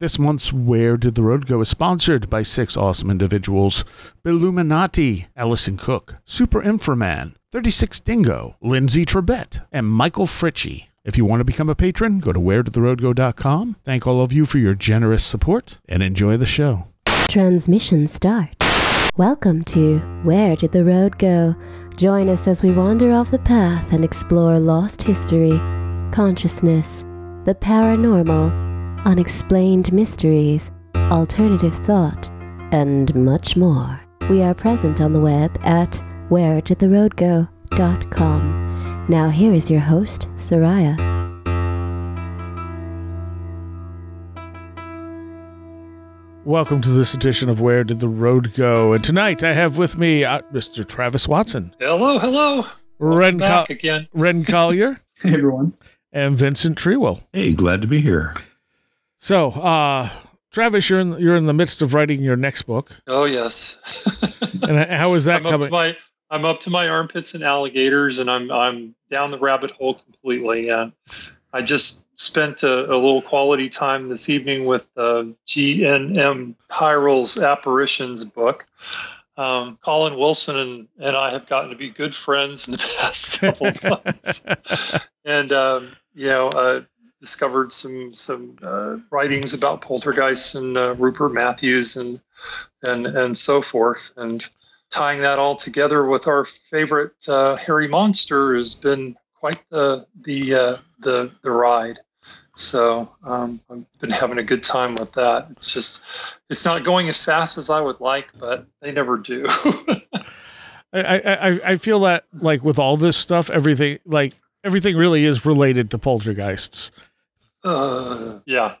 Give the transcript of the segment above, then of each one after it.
This month's Where Did the Road Go is sponsored by six awesome individuals Illuminati, Allison Cook, Super Inframan, 36 Dingo, Lindsay Trebet, and Michael Fritchie. If you want to become a patron, go to wheredidtheroadgo.com. Thank all of you for your generous support and enjoy the show. Transmission start. Welcome to Where Did the Road Go? Join us as we wander off the path and explore lost history, consciousness, the paranormal, unexplained mysteries, alternative thought, and much more. We are present on the web at wheredidtheroadgo.com. Now here is your host, Seriah. Welcome to this edition of Where Did the Road Go? And tonight I have with me uh, Mr. Travis Watson, Hello, hello. Wren, Back Col- again. Wren Collier, Hey everyone. and Vincent Treewell. Hey, glad to be here. So, uh, Travis, you're in, you're in the midst of writing your next book. Oh yes. And how is that I'm up coming? to my I'm up to my armpits in alligators, and I'm I'm down the rabbit hole completely. And I just spent a, a little quality time this evening with uh, GNM Tyrrell's Apparitions book. Um, Colin Wilson and, and I have gotten to be good friends in the past couple of months. and um, you know uh, discovered some some uh, writings about poltergeists and uh, Rupert Matthews and and and so forth and tying that all together with our favorite uh, hairy monster has been quite the the uh, the the ride. So um, I've been having a good time with that. It's just it's not going as fast as I would like, but they never do. I, I, I- I feel that like with all this stuff, everything like everything really is related to poltergeists. Uh, yeah.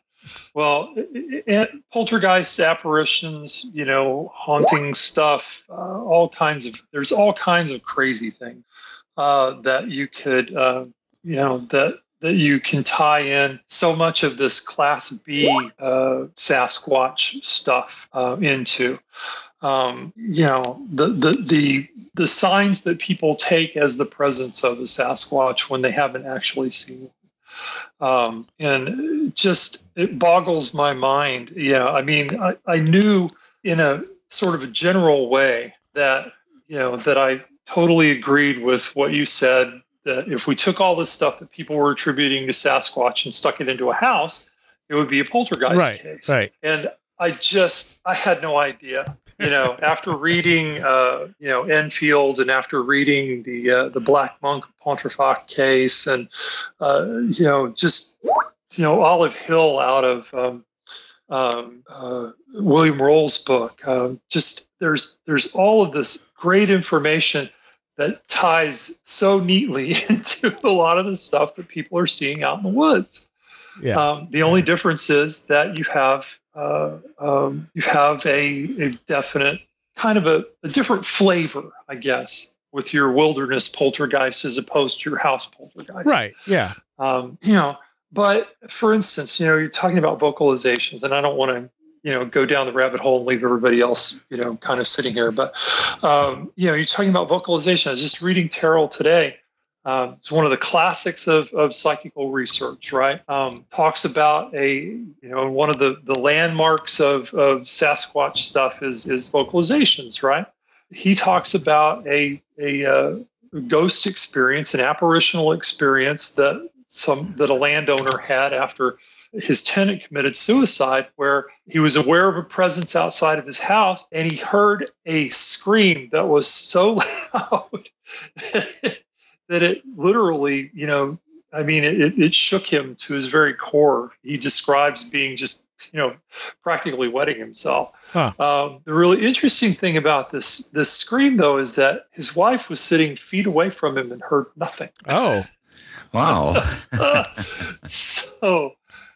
Well, i- i- poltergeist apparitions, you know, haunting stuff, uh, all kinds of, there's all kinds of crazy things uh, that you could, uh, you know, that that you can tie in so much of this class B uh, Sasquatch stuff uh, into. Um, you know, the, the the the signs that people take as the presence of the Sasquatch when they haven't actually seen um, and just it boggles my mind. Yeah, I mean, I, I knew in a sort of a general way that you know that I totally agreed with what you said. That if we took all this stuff that people were attributing to Sasquatch and stuck it into a house, it would be a poltergeist Right, case. right. And I just I had no idea. You know, after reading uh, you know Enfield and after reading the uh, the Black Monk Pontefract case and uh, you know just you know Olive Hill out of um, um, uh, William Roll's book. Um, just there's there's all of this great information that ties so neatly into a lot of the stuff that people are seeing out in the woods. Yeah. Um, the only difference is that you have uh, um, you have a, a definite kind of a, a different flavor, I guess, with your wilderness poltergeist as opposed to your house poltergeist. right. Yeah. Um, you know, but for instance, you know, you're talking about vocalizations, and I don't want to, you know, go down the rabbit hole and leave everybody else, you know, kind of sitting here. But, um, you know, you're talking about vocalization. I was just reading Tyrrell today. Um, it's one of the classics of, of psychical research, right? Um, talks about a, you know, one of the, the landmarks of, of Sasquatch stuff is, is vocalizations, right? He talks about a, a, uh, ghost experience, an apparitional experience that some that a landowner had after his tenant committed suicide, where he was aware of a presence outside of his house and he heard a scream that was so loud that it literally, you know, I mean, it, it shook him to his very core. He describes being just, you know, practically wetting himself. Huh. Um, the really interesting thing about this this scream, though, is that his wife was sitting feet away from him and heard nothing. Oh. Wow. so,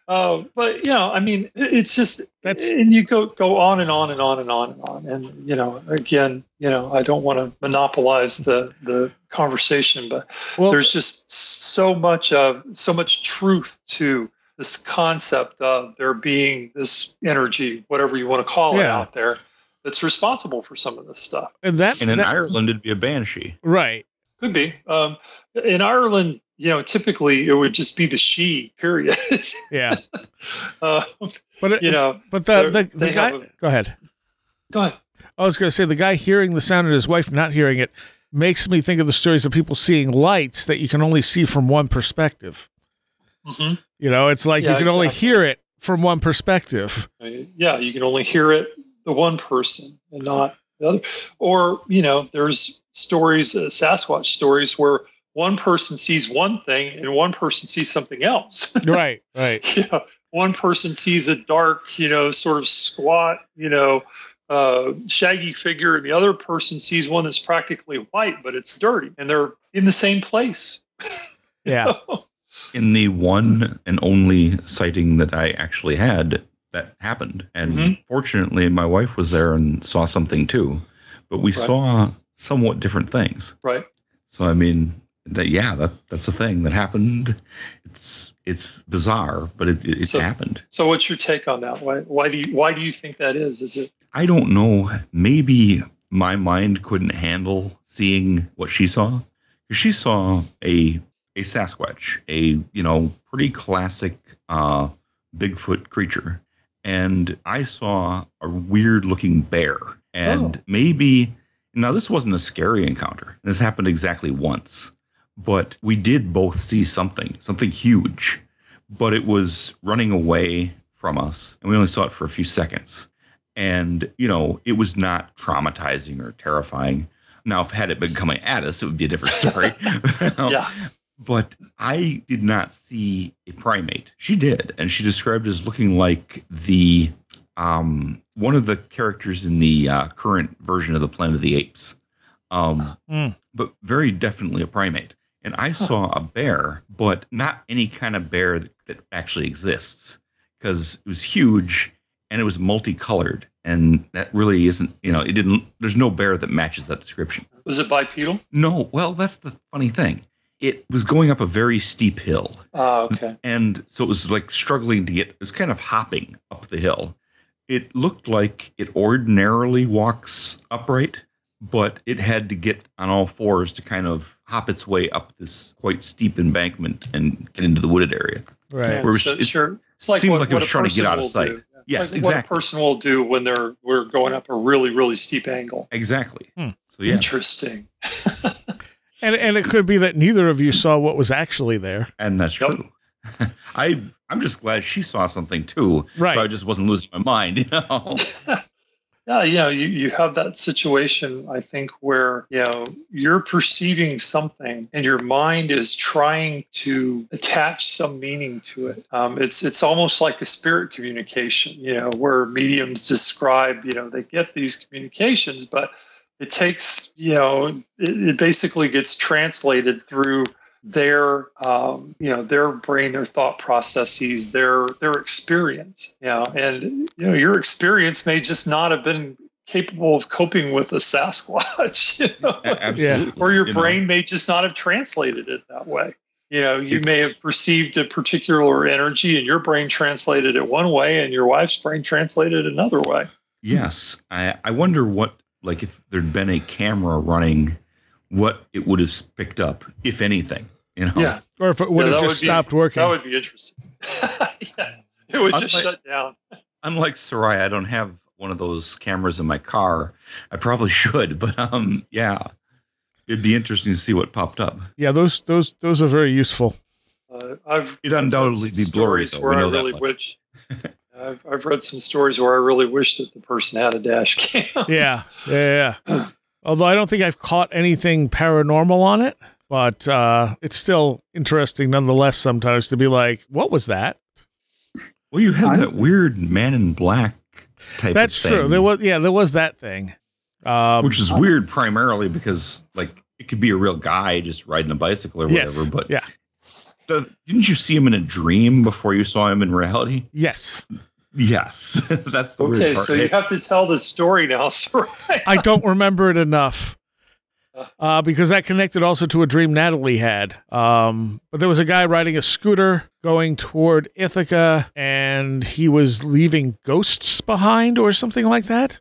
uh, but you know, I mean, it's just That's- and you go go on and on and on and on and on, and you know, again, you know, I don't want to monopolize the the conversation, but Well, there's just so much of so much truth to this concept of there being this energy, whatever you want to call it, out there that's responsible for some of this stuff. and that, and in that- Ireland, it'd be a banshee. right. Could be. Um, in Ireland, you know, typically it would just be the she. Period. Yeah. uh, But it, you know, but the the, the guy a- go ahead. go ahead. I was going to say the guy hearing the sound and his wife not hearing it makes me think of the stories of people seeing lights that you can only see from one perspective. hmm You know, it's like Yeah, you can only hear it from one perspective. Yeah, you can only hear it the one person and not the other. Or you know, there's stories, uh, Sasquatch stories, where one person sees one thing and one person sees something else. right, right. you know, one person sees a dark, you know, sort of squat, you know, uh, shaggy figure, and the other person sees one that's practically white, but it's dirty, and they're in the same place. Yeah. In the one and only sighting that I actually had, that happened. And Mhm. fortunately, my wife was there and saw something too. But we Right. saw somewhat different things. right. So I mean, that yeah, that that's a thing that happened. It's it's bizarre, but it it, it So- happened. So, what's your take on that? Why, why do you why do you think that is? Is it I don't know. Maybe my mind couldn't handle seeing what she saw. She saw a a Sasquatch, a you know pretty classic uh, Bigfoot creature, and I saw a weird looking bear. And Oh. maybe now this wasn't a scary encounter. This happened exactly once, but we did both see something, something huge, but it was running away from us, and we only saw it for a few seconds. And you know it was not traumatizing or terrifying. Now if had it been coming at us it would be a different story. Yeah? but i did not see a primate. She did and she described it as looking like the um one of the characters in the uh, current version of the planet of the apes. Um Mm. but very definitely a primate and i saw a bear but not any kind of bear that, that actually exists because it was huge and it was multicolored. And that really isn't you know it didn't there's no bear that matches that description. Was it bipedal? no. Well that's the funny thing. It was going up a very steep hill. Ah, okay. and so it was like struggling to get it was kind of hopping up the hill. It looked like it ordinarily walks upright but it had to get on all fours to kind of hop its way up this quite steep embankment and get into the wooded area Right. Yeah, Where it so, it's- sure. It's like seemed what, like it was trying to get out of sight. do. Yeah. Yes, Like What a exactly. person will do when they're we're going up a really really steep angle. exactly Hmm. so yeah Interesting. And and it could be that neither of you saw what was actually there. and that's Yep. true i i'm just glad she saw something too Right. so i just wasn't losing my mind you know Yeah, yeah, you, you have that situation, I think, where, you know, you're perceiving something and your mind is trying to attach some meaning to it. Um, it's it's almost like a spirit communication, you know, where mediums describe, you know, they get these communications, but it takes, you know, it, it basically gets translated through their um, you know their brain their thought processes their their experience you know and you know your experience may just not have been capable of coping with a sasquatch you know? Absolutely or your you know. brain may just not have translated it that way you know you may have perceived a particular energy and your brain translated it one way and your wife's brain translated it another way Yes, I I wonder what like if there'd been a camera running, what it would have picked up, if anything. You know. yeah Or if it would Yeah, have just would be- stopped working. that would be interesting yeah. it would just Unlike- shut down Unlike Seriah, I don't have one of those cameras in my car. I probably should, but um, yeah, it'd be interesting to see what popped up. yeah, those those those are very useful. Uh, I've It'd undoubtedly read be some blurry, stories though. Where We I know that really much. wish. I've, I've read some stories where I really wish that the person had a dash cam. Yeah, yeah, yeah. Although I don't think I've caught anything paranormal on it, but uh, it's still interesting nonetheless. Sometimes to be like, "What was that?" Well, you had that weird Man in Black type. That's of thing, true. There was, yeah, there was that thing. Um, which is weird primarily because like it could be a real guy just riding a bicycle or yes, whatever. But yeah, the, didn't you see him in a dream before you saw him in reality? yes. Yes, that's the Okay, weird part. so you have to tell the story now, Seriah. I don't remember it enough. Uh, because that connected also to a dream Natalie had. Um, but there was a guy riding a scooter going toward Ithaca, and he was leaving ghosts behind or something like that.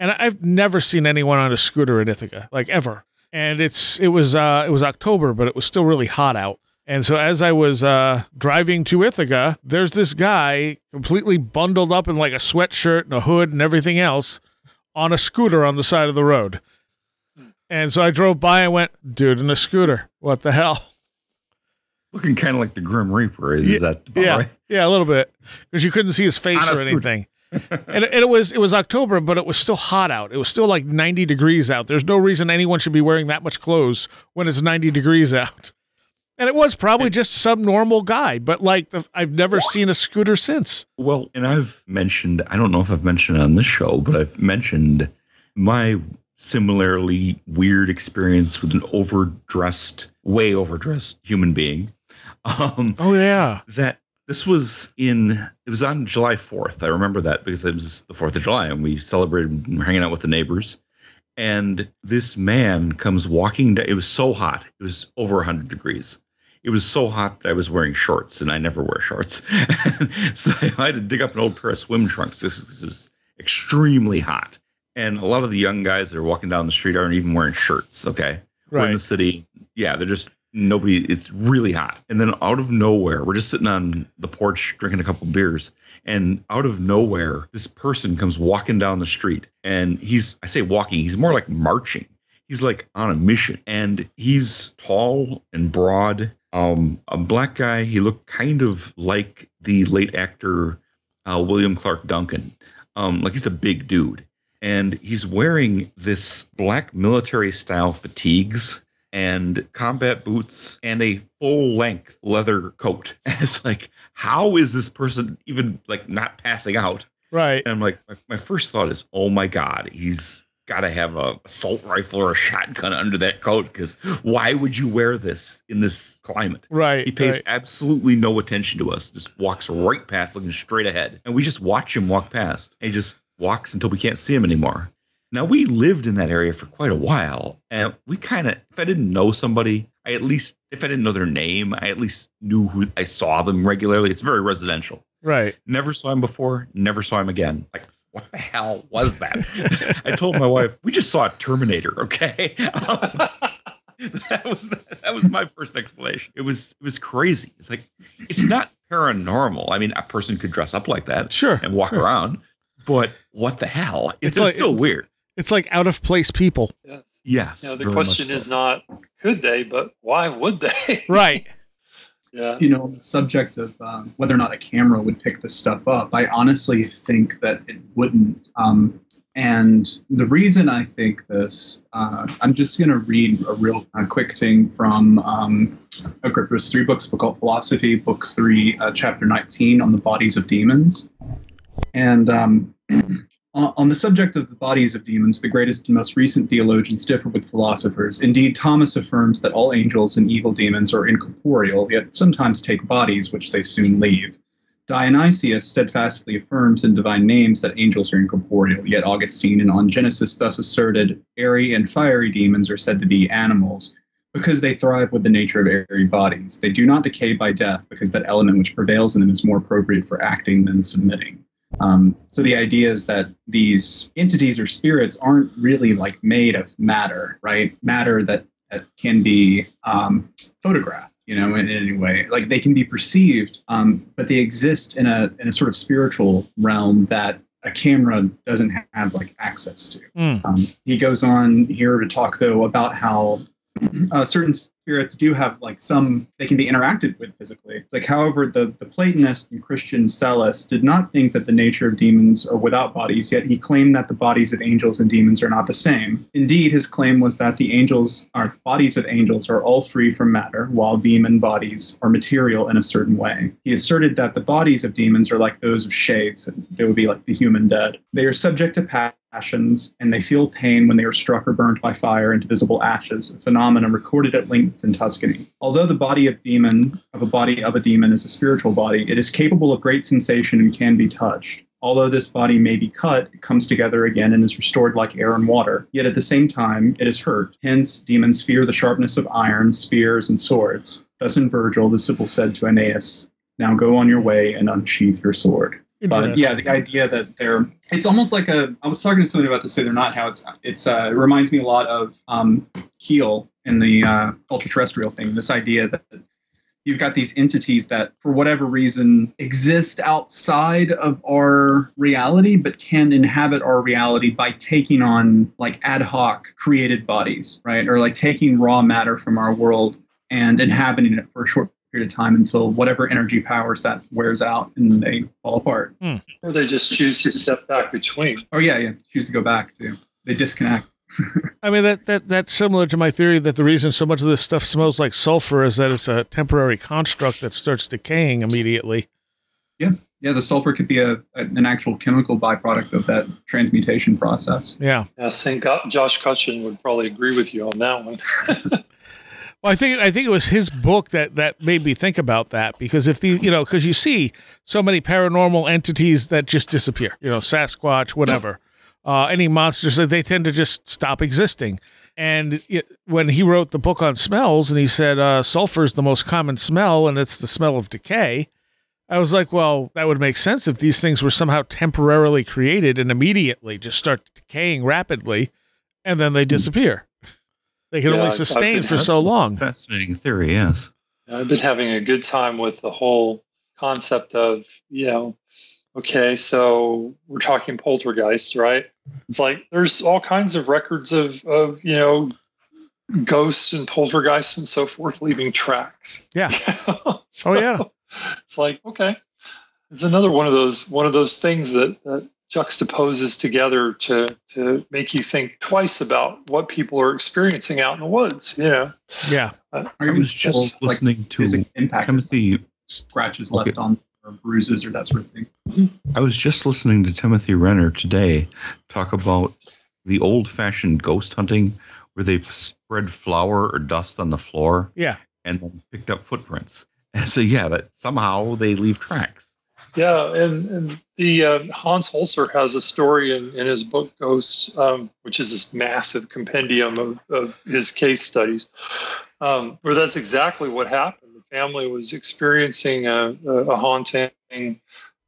And I've never seen anyone on a scooter in Ithaca, like ever. And it's it was uh, it was October, but it was still really hot out. And so as I was uh, driving to Ithaca, there's this guy completely bundled up in like a sweatshirt and a hood and everything else on a scooter on the side of the road. And so I drove by and went, dude, in a scooter. What the hell? Looking kind of like the Grim Reaper. Eh? Is Yeah, that yeah, right? yeah, a little bit because you couldn't see his face or scooter. anything. and, and it was it was October, but it was still hot out. It was still like 90 degrees out. There's no reason anyone should be wearing that much clothes when it's 90 degrees out. And it was probably just some normal guy, but like the, I've never seen a scooter since. Well, and I've mentioned, I don't know if I've mentioned it on this show, but I've mentioned my similarly weird experience with an overdressed, way overdressed human being. Um, Oh yeah, that this was in, it was on July 4th. I remember that because it was the 4th of July and we celebrated hanging out with the neighbors. And this man comes walking down. It was so hot. It was over 100 degrees. It was so hot that I was wearing shorts, and I never wear shorts. so I had to dig up an old pair of swim trunks. This was extremely hot. And a lot of the young guys that are walking down the street aren't even wearing shirts. Okay. We're in the city. Yeah, they're just nobody. It's really hot. And then out of nowhere, we're just sitting on the porch drinking a couple beers. And out of nowhere, this person comes walking down the street. And he's, I say walking, he's more like marching. He's like on a mission. And he's tall and broad. Um, a black guy. He looked kind of like the late actor uh, William Clark Duncan. Um, like he's a big dude and he's wearing this black military style fatigues and combat boots and a full length leather coat. And it's like, how is this person even like not passing out? right. And I'm like, my, my first thought is, oh my god, he's got to have a assault rifle or a shotgun under that coat because why would you wear this in this climate? Right. He pays right. absolutely no attention to us. Just walks right past, looking straight ahead, and we just watch him walk past. And he just walks until we can't see him anymore. Now we lived in that area for quite a while, and we kind of, if I didn't know somebody, I at least, if I didn't know their name, I at least knew who I saw them regularly. It's very residential. Right. Never saw him before. Never saw him again. Like. What the hell was that? I told my wife, we just saw a Terminator, okay? that was that was my first explanation. It was it was crazy. It's like it's not paranormal. I mean, a person could dress up like that Sure. and walk sure. around, but what the hell? It's, It's like- still it's- weird. It's like out of place people. Yes. Yes. You know, the question so. is not could they, but why would they? Right. yeah. you know, on the subject of um, whether or not a camera would pick this stuff up, I honestly think that it wouldn't. Um, and the reason I think this, uh, I'm just going to read a real uh, quick thing from um, Agrippa's three books of occult philosophy, book three, uh, chapter 19 on the bodies of demons. And um, on the subject of the bodies of demons, the greatest and most recent theologians differ with philosophers. Indeed, Thomas affirms that all angels and evil demons are incorporeal, yet sometimes take bodies which they soon leave. Dionysius steadfastly affirms in divine names that angels are incorporeal, yet Augustine and On Genesis thus asserted airy and fiery demons are said to be animals because they thrive with the nature of airy bodies. They do not decay by death because that element which prevails in them is more appropriate for acting than submitting. Um, so the idea is that these entities or spirits aren't really like made of matter, right? Matter that that can be um, photographed, you know, in, in any way. Like they can be perceived, um, but they exist in a in a sort of spiritual realm that a camera doesn't have like access to. Mm. Um, he goes on here to talk though about how uh, certain spirits do have like some they can be interacted with physically. Like, however, the the Platonist and Christian Psellus did not think that the nature of demons are without bodies. Yet he claimed that the bodies of angels and demons are not the same. Indeed, his claim was that the angels are bodies of angels are all free from matter, while demon bodies are material in a certain way. He asserted that the bodies of demons are like those of shades, and they would be like the human dead. They are subject to passions, and they feel pain when they are struck or burnt by fire into visible ashes, a phenomenon recorded at length in Tuscany. Although the body of demon of a body of a demon is a spiritual body, it is capable of great sensation and can be touched. Although this body may be cut, it comes together again and is restored like air and water. Yet at the same time, it is hurt. Hence, demons fear the sharpness of iron, spears, and swords. Thus in Virgil, the Sibyl said to Aeneas, Now go on your way and unsheath your sword. But yeah, the idea that they're it's almost like a I was talking to somebody about this the other night how it's it's uh, it reminds me a lot of um, Keel in the uh, ultra terrestrial thing. This idea that you've got these entities that, for whatever reason, exist outside of our reality, but can inhabit our reality by taking on like ad hoc created bodies, right? Or like taking raw matter from our world and inhabiting it for a short period of time until whatever energy powers that wears out and they fall apart. Or they just choose to step back between. Oh yeah, yeah. Choose to go back to. They disconnect. I mean that that that's similar to my theory that the reason so much of this stuff smells like sulfur is that it's a temporary construct that starts decaying immediately. Yeah, yeah. the sulfur could be a, a- an actual chemical byproduct of that transmutation process. Yeah. Yeah, St. Go- uh, Josh Cutchin would probably agree with you on that one. Well, I think I think it was his book that that made me think about that because if the you know because you see so many paranormal entities that just disappear, you know, Sasquatch, whatever, uh, any monsters that they tend to just stop existing. And it, when he wrote the book on smells, and he said uh, sulfur is the most common smell, and it's the smell of decay. I was like, well, that would make sense if these things were somehow temporarily created and immediately just start decaying rapidly, and then they disappear. They can Yeah, only I've- I've sustain been- for so long. Fascinating theory, yes. I've been having a good time with the whole concept of, you know, okay, so we're talking poltergeist, right? It's like there's all kinds of records of, of you know, ghosts and poltergeists and so forth leaving tracks. Yeah. So Oh, yeah. It's like, okay. It's another one of those one of those things that, that juxtaposes together to to make you think twice about what people are experiencing out in the woods, you know. Yeah. Or I was just like listening to physic impact Timothy. scratches Okay. left on or bruises or that sort of thing. I was just listening to Timothy Renner today talk about the old-fashioned ghost hunting, where they spread flour or dust on the floor Yeah. and then picked up footprints. And so, yeah, that somehow they leave tracks. Yeah, and, and the uh, Hans Holzer has a story in, in his book Ghosts, um, which is this massive compendium of, of his case studies, um, where that's exactly what happened. Family was experiencing a, a, a haunting.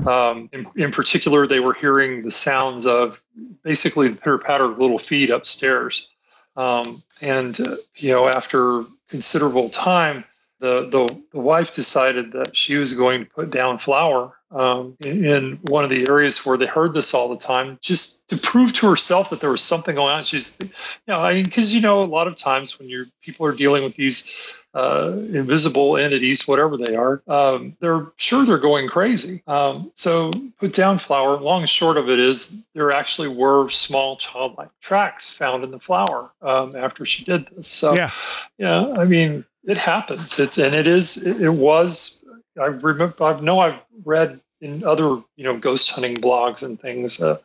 Um, in, in particular, they were hearing the sounds of basically the pitter patter of little feet upstairs. Um, and, uh, you know, after considerable time, the, the the wife decided that she was going to put down flour um, in, in one of the areas where they heard this all the time, just to prove to herself that there was something going on. She's, you know, I mean, because you know, a lot of times when you're people are dealing with these uh, invisible entities, whatever they are, um, they're sure they're going crazy. Um, so put down flower. Long and short of it is, there actually were small childlike tracks found in the flower um, after she did this. So Yeah. yeah, I mean, it happens. It's and it is. It, it was. I remember. I know I've read in other you know ghost hunting blogs and things uh,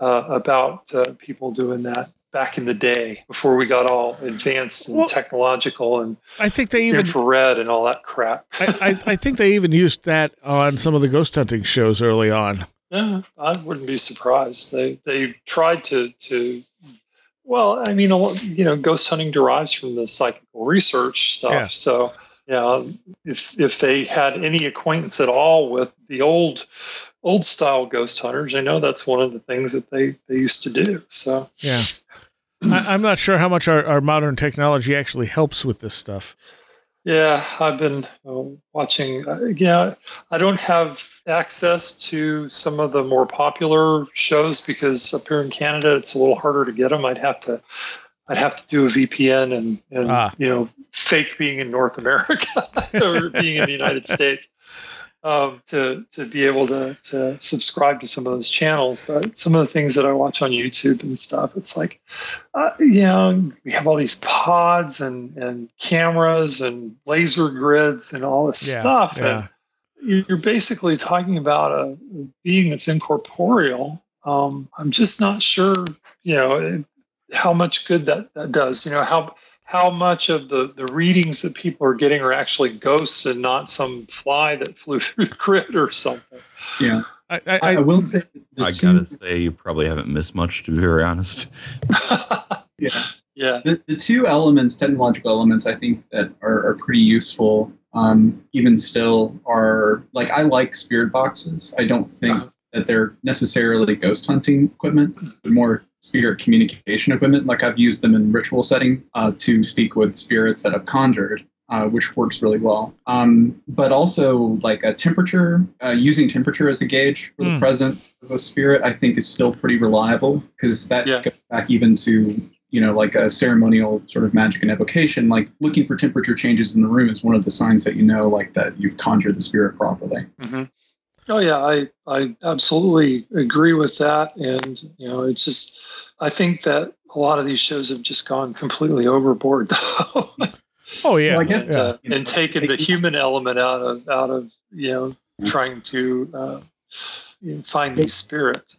uh, about uh, people doing that back in the day before we got all advanced and Well- technological and I think they even infrared and all that crap. I, I, I think they even used that on some of the ghost hunting shows early on. Yeah, I wouldn't be surprised. They they tried to to. Well, I mean, you know, ghost hunting derives from the psychical research stuff. Yeah. So, yeah, if if they had any acquaintance at all with the old old style ghost hunters, I know that's one of the things that they they used to do. So, Yeah. I, I'm not sure how much our, our modern technology actually helps with this stuff. Yeah, I've been uh, watching. Uh, yeah, I don't have access to some of the more popular shows because up here in Canada, it's a little harder to get them. I'd have to, I'd have to do a VPN and, and Ah. you know, fake being in North America or being in the United States um, to to be able to to subscribe to some of those channels. But some of the things that I watch on YouTube and stuff, it's like, uh, you know, we have all these pods and and cameras and laser grids and all this Yeah, stuff, yeah. and you- you're basically talking about a being that's incorporeal. Um, I'm just not sure, you know, how much good that, that does. You know, how how much of the, the readings that people are getting are actually ghosts and not some fly that flew through the grid or something. Yeah, I, I, I, I, I will say I two- gotta say, you probably haven't missed much, to be very honest. Yeah, yeah. the, the two elements, technological elements, I think that are, are pretty useful. Um, even still, are like I like spirit boxes. I don't think Uh-huh. that they're necessarily ghost hunting equipment, but more spirit communication equipment. Like I've used them in ritual setting uh, to speak with spirits that I've conjured. uh, which works really well. Um, but also like a temperature, uh, using temperature as a gauge for the Hmm. presence of a spirit, I think is still pretty reliable because that Yeah. goes back even to you know like a ceremonial sort of magic and evocation. Like looking for temperature changes in the room is one of the signs that you know like that you've conjured the spirit properly. hmm Oh yeah, I I absolutely agree with that, and you know, it's just I think that a lot of these shows have just gone completely overboard, though, Oh yeah. Well, I guess, and, yeah. uh, you and taken the human element out of out of you know trying to uh, find these spirits.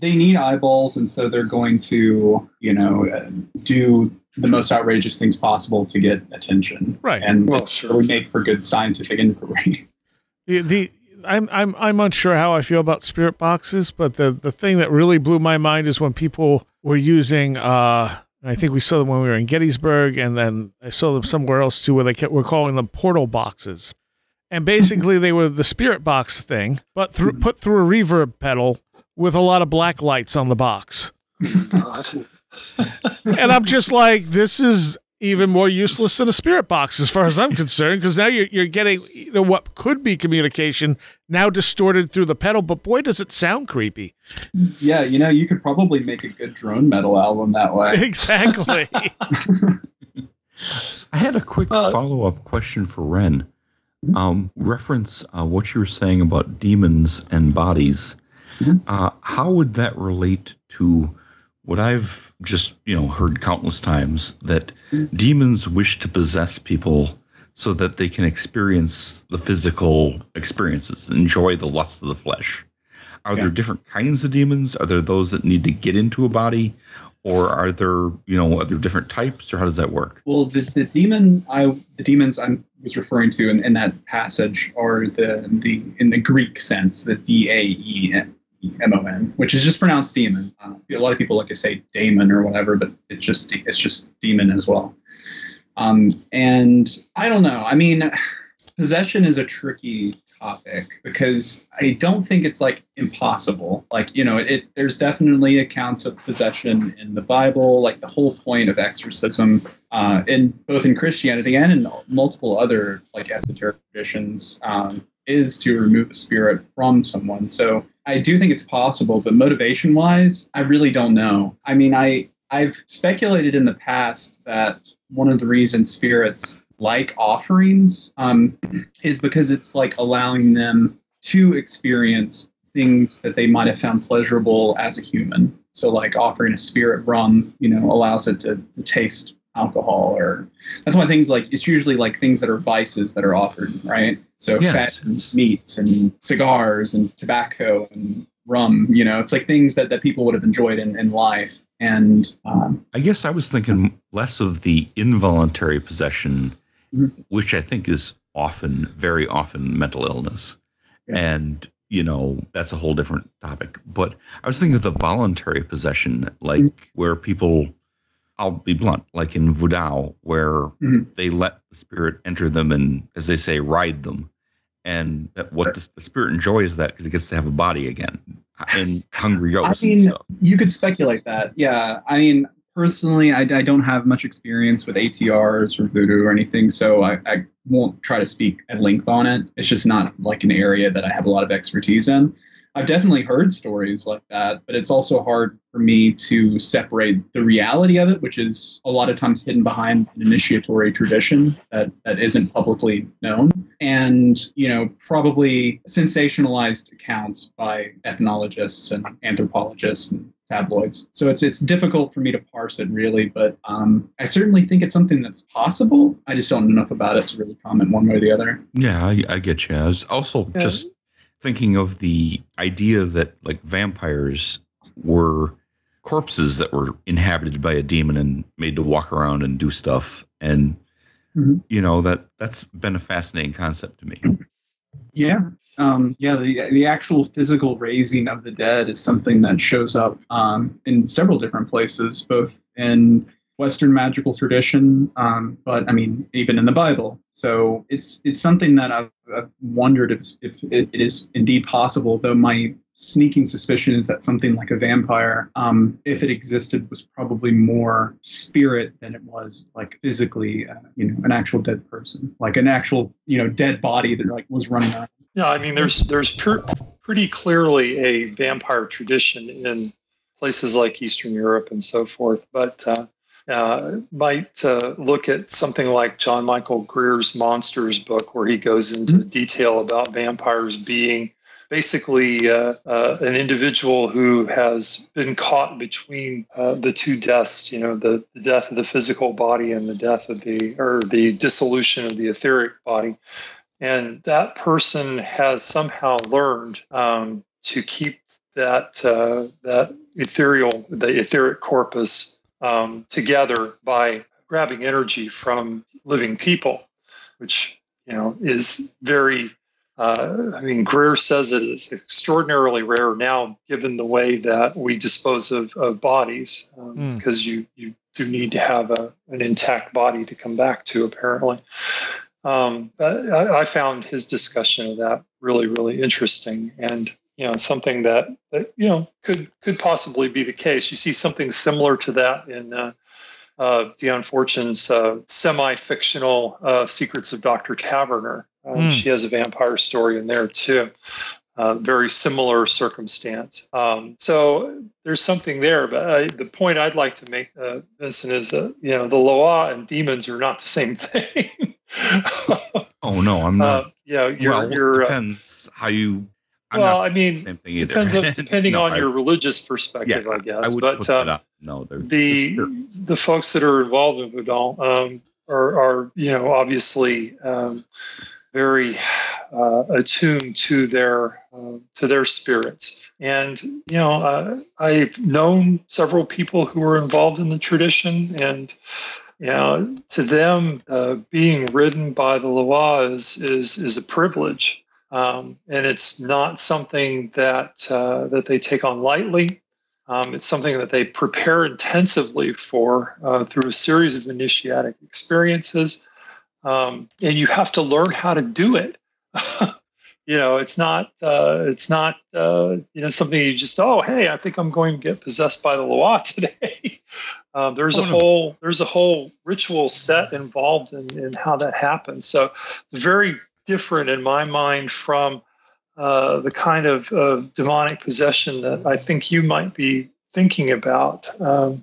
they need eyeballs, and so they're going to, you know, uh, do the most outrageous things possible to get attention. Right. And Well, it sure. would make for good scientific inquiry. The, the I'm I'm I'm unsure how I feel about spirit boxes, but the the thing that really blew my mind is when people were using. uh I think we saw them when we were in Gettysburg, and then I saw them somewhere else too, where they kept were calling them portal boxes, and basically they were the spirit box thing, but through, put through a reverb pedal with a lot of black lights on the box, and I'm just like, this is even more useless than a spirit box as far as I'm concerned, because now you're, you're getting you know what could be communication now distorted through the pedal, but boy, does it sound creepy. yeah, you know, you could probably make a good drone metal album that way. exactly. I had a quick Uh, follow up question for Wren. Um, reference uh, what you were saying about demons and bodies. Mhm. Uh, how would that relate to what I've just you know heard countless times that demons wish to possess people so that they can experience the physical experiences, enjoy the lust of the flesh. Are Yeah. there different kinds of demons? Are there those that need to get into a body? Or are there, you know, are there different types, or how does that work? Well, the, the demon I the demons I was referring to in, in that passage are the the in the Greek sense the D A E M O N, which is just pronounced demon. Uh, a lot of people like to say daemon or whatever, but it's just it's just demon as well. Um, and I don't know. I mean, possession is a tricky topic because I don't think it's like impossible. Like you know, it there's definitely accounts of possession in the Bible. Like the whole point of exorcism, uh, in both in Christianity and in multiple other like esoteric traditions, um, is to remove a spirit from someone. So I do think it's possible, but motivation wise, I really don't know. I mean, I I've speculated in the past that one of the reasons spirits like offerings um, is because it's like allowing them to experience things that they might have found pleasurable as a human. So, like offering a spirit rum, you know, allows it to, to taste alcohol, or that's why things like it's usually like things that are vices that are offered, right? So, Yes. fat and meats and cigars and tobacco and rum, you know, it's like things that, that people would have enjoyed in, in life. And um, I guess I was thinking less of the involuntary possession, Mhm. which I think is often, very often, mental illness. Yeah. And, you know, that's a whole different topic. But I was thinking of the voluntary possession, like Mhm. where people, I'll be blunt, like in Voodoo, where Mhm. they let the spirit enter them and, as they say, ride them. And that what the, the spirit enjoys is that because it gets to have a body again and hungry ghosts I mean. You could speculate that. Yeah. I mean, personally, I, I don't have much experience with ATRs or voodoo or anything, so I, I won't try to speak at length on it. It's just not like an area that I have a lot of expertise in. I've definitely heard stories like that, but it's also hard for me to separate the reality of it, which is a lot of times hidden behind an initiatory tradition that, that isn't publicly known, and you know probably sensationalized accounts by ethnologists and anthropologists and tabloids. So it's it's difficult for me to parse it really, but um, I certainly think it's something that's possible. I just don't know enough about it to really comment one way or the other. Yeah, I, I get you. I was also Yeah. just thinking of the idea that like vampires were corpses that were inhabited by a demon and made to walk around and do stuff, and Mhm. you know that that's been a fascinating concept to me. Yeah. Um, yeah, the the actual physical raising of the dead is something that shows up um, in several different places, both in Western magical tradition, um, but I mean, even in the Bible. So it's it's something that I've, I've wondered if, if it is indeed possible. Though my sneaking suspicion is that something like a vampire, um, if it existed, was probably more spirit than it was like physically, uh, you know, an actual dead person, like an actual you know dead body that like was running around. Yeah, I mean, there's there's pretty clearly a vampire tradition in places like Eastern Europe and so forth, but. Uh, uh, might uh, look at something like John Michael Greer's Monsters book, where he goes into mm-hmm. detail about vampires being basically uh, uh, an individual who has been caught between uh, the two deaths, you know, the, the, death of the physical body and the death of the, or the dissolution of the etheric body. And that person has somehow learned um, to keep that, uh, that ethereal, the etheric corpus um, together by grabbing energy from living people, which, you know, is very uh, I mean, Greer says it is extraordinarily rare now, given the way that we dispose of, of bodies, um, mm. because you, you do need to have a, an intact body to come back to, apparently. Um, I, I, found his discussion of that really, really interesting, and you know, something that, that you know could could possibly be the case. You see something similar to that in uh, uh, Dion Fortune's uh, semi-fictional uh, Secrets of Dr. Taverner. mm. She has a vampire story in there too. Uh, very similar circumstance. Um, so there's something there. But I, the point I'd like to make, uh, Vincent, is that you know the Loa and demons are not the same thing. oh no, I'm not. yeah, you're, well, you're depends how you I'm well, I mean, same thing either. depends on, depending no, on I, your religious perspective, yeah, I guess. I would but uh, no, the the folks that are involved in Vodun um, are, are, you know, obviously um, very uh, attuned to their uh, to their spirits. And you know, uh, I've known several people who were involved in the tradition, and you know, to them, uh, being ridden by the Loa is is is a privilege. Um, and it's not something that uh, that they take on lightly. Um, it's something that they prepare intensively for uh, through a series of initiatic experiences, um, and you have to learn how to do it. you know, it's not uh, it's not uh, you know something you just oh hey I think I'm going to get possessed by the Loa today. Um, there's oh, a whole there's a whole ritual set involved in, in how that happens. So it's very different in my mind from uh, the kind of uh, demonic possession that I think you might be thinking about. Um,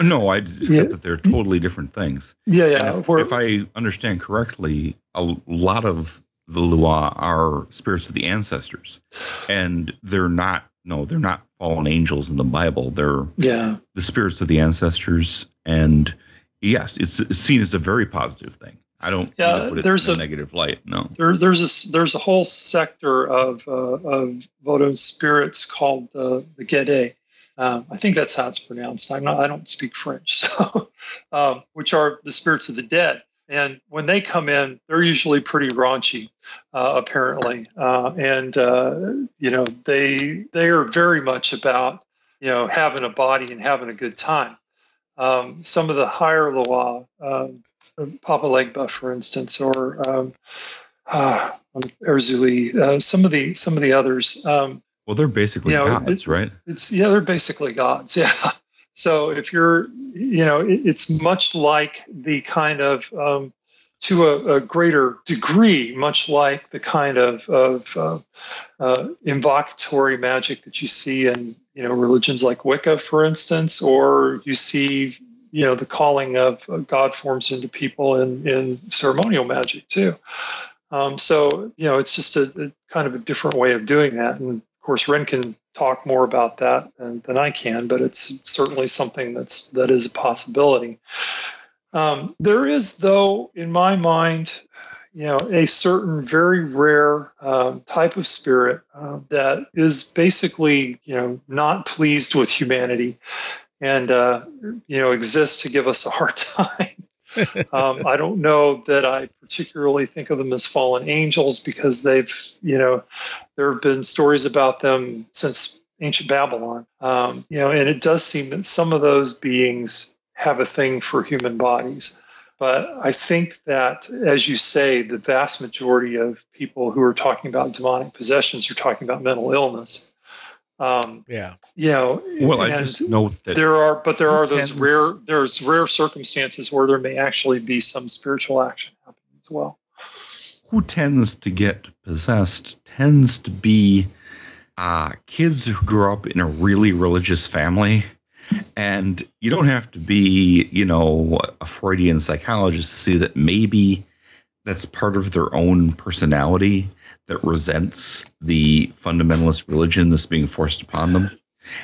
no, I accept yeah. that they're totally different things. Yeah, yeah. If, if, I understand correctly, a lot of the Loa are spirits of the ancestors, and they're not. No, they're not fallen angels in the Bible. They're yeah the spirits of the ancestors, and yes, it's seen as a very positive thing. I don't yeah, there's a, negative light. No, there, there's a there's a whole sector of uh, of Vodun spirits called the the Gede. Um, I think that's how it's pronounced. I'm not. I don't speak French, so um, which are the spirits of the dead. And when they come in, they're usually pretty raunchy, uh, apparently. Uh, and uh, you know, they they are very much about you know having a body and having a good time. Um, some of the higher Loa, um, Papa Legba, for instance, or um, uh, Erzuli, uh, some of the some of the others. Um, well, they're basically you know, gods, right? It's yeah, they're basically gods. Yeah. So if you're, you know, it, it's much like the kind of um, to a, a, greater degree, much like the kind of, of uh, uh, invocatory magic that you see in you know religions like Wicca, for instance, or you see you know the calling of god forms into people in in ceremonial magic too. Um, so you know it's just a, a, kind of a different way of doing that. And of course Wren can talk more about that than, than i can but it's certainly something that's that is a possibility. Um, there is though in my mind you know a certain very rare um, type of spirit uh, that is basically you know not pleased with humanity and uh, you know exist to give us a hard time. um, I don't know that I particularly think of them as fallen angels because they've, you know, there have been stories about them since ancient Babylon. Um, you know, and it does seem that some of those beings have a thing for human bodies. But I think that, as you say, the vast majority of people who are talking about demonic possessions are talking about mental illness. Um, Yeah. you know, Well, I just know that there are, but there are those rare, there's rare circumstances where there may actually be some spiritual action happening as well. who tends to get possessed tends to be uh, kids who grew up in a really religious family. And you don't have to be, you know, a Freudian psychologist to see that maybe that's part of their own personality that resents the fundamentalist religion that's being forced upon them.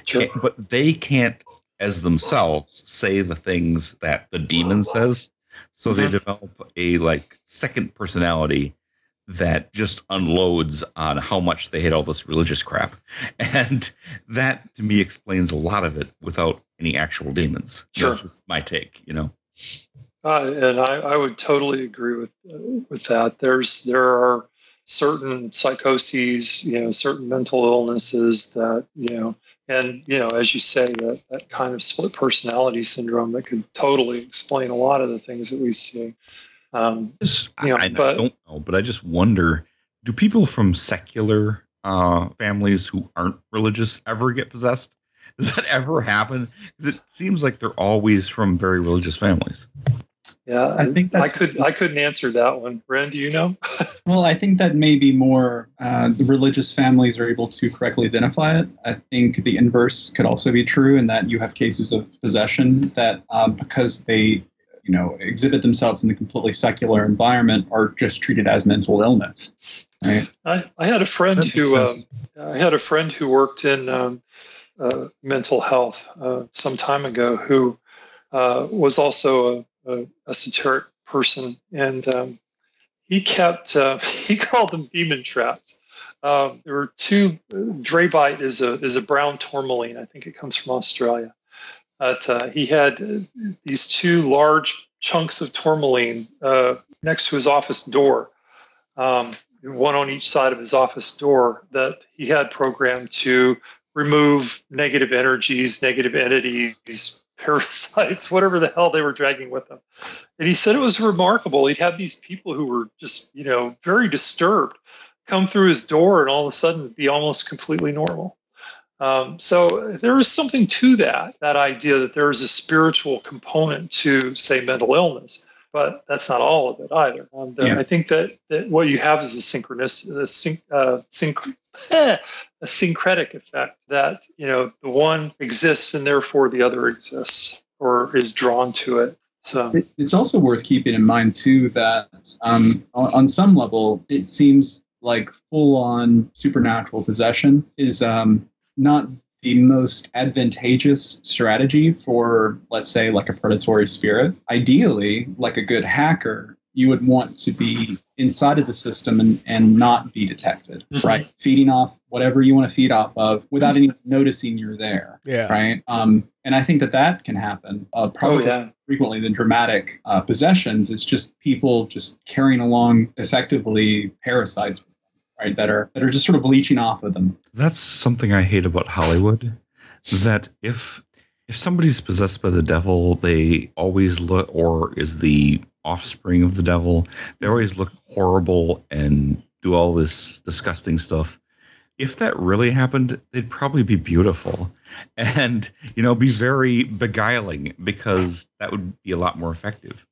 Sure. But they can't, as themselves, say the things that the demon says. So they Mhm. develop a like second personality that just unloads on how much they hate all this religious crap. And that to me explains a lot of it without any actual demons. Sure. That's just my take, you know. Uh, and I, I would totally agree with uh, with that. There's there are certain psychoses, you know, certain mental illnesses that you know, and you know, as you say, that that kind of split personality syndrome that could totally explain a lot of the things that we see. Um, Just, Yeah, I, I but- don't know, but I just wonder do people from secular uh, families who aren't religious ever get possessed? Does that ever happen? Because it seems like they're always from very religious families. Yeah, I think I could I couldn't answer that one. Wren, do you know? Well, I think that maybe more uh, the religious families are able to correctly identify it. I think the inverse could also be true in that you have cases of possession that um, because they, you know, exhibit themselves in a completely secular environment are just treated as mental illness. Right? I, I had a friend who um. I had a friend who worked in um, uh, mental health uh, some time ago who uh, was also a, a esoteric person, and um, he kept uh, he called them demon traps. Um, there were two. Dravite is a is a brown tourmaline. I think it comes from Australia. But uh, he had uh, these two large chunks of tourmaline uh, next to his office door. Um, one on each side of his office door that he had programmed to remove negative energies, negative entities, parasites, whatever the hell they were dragging with them. And he said it was remarkable. He'd have these people who were just, you know, very disturbed come through his door and all of a sudden be almost completely normal. Um, so there is something to that, that idea that there is a spiritual component to, say, mental illness but that's not all of it either. Um, the- Yeah. I think that, that what you have is a synchronous, a, syn- uh, synch- a syncretic effect that you know the one exists and therefore the other exists or is drawn to it. So it's also worth keeping in mind too that um, on, on some level it seems like full-on supernatural possession is um, not the most advantageous strategy for let's say like a predatory spirit. Ideally like a good hacker you would want to be inside of the system and, and not be detected Mhm. right? Feeding off whatever you want to feed off of without any noticing you're there Yeah. right? Um, and i think that that can happen uh, probably oh yeah, frequently the dramatic uh, possessions. Is just people just carrying along effectively parasites right that are that are just sort of leeching off of them That's something I hate about Hollywood. That if if somebody's possessed by the devil, they always look, or is the offspring of the devil, they always look horrible and do all this disgusting stuff. If that really happened, they'd probably be beautiful and, you know, be very beguiling because that would be a lot more effective.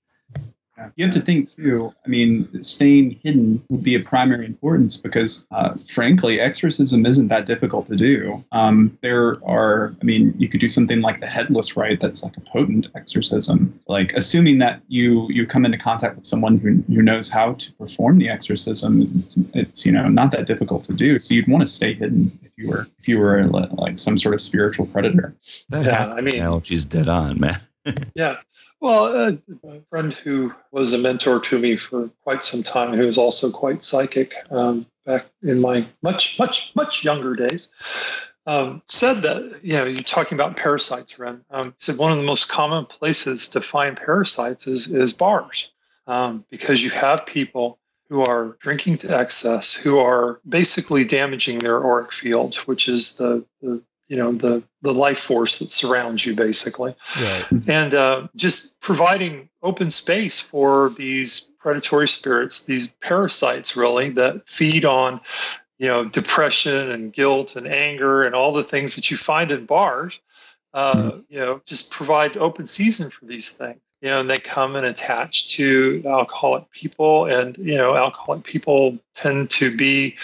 You have to think too i mean staying hidden would be of primary importance because uh, frankly exorcism isn't that difficult to do. Um, there are i mean you could do something like the headless rite that's like a potent exorcism. Like assuming that you you come into contact with someone who, who knows how to perform the exorcism it's, it's you know not that difficult to do. So you'd want to stay hidden if you were if you were like some sort of spiritual predator. That Yeah, I mean- analogy's dead on, man. yeah. Well, uh, a friend who was a mentor to me for quite some time, who was also quite psychic um, back in my much, much, much younger days, um, said that, you know, you're talking about parasites, Wren. Um, said one of the most common places to find parasites is, is bars um, because you have people who are drinking to excess, who are basically damaging their auric field, which is the, the you know the the life force that surrounds you basically. Right. and uh, just providing open space for these predatory spirits these parasites really that feed on you know depression and guilt and anger and all the things that you find in bars uh, you know just provide open season for these things. You know and they come and attach to alcoholic people and you know alcoholic people tend to be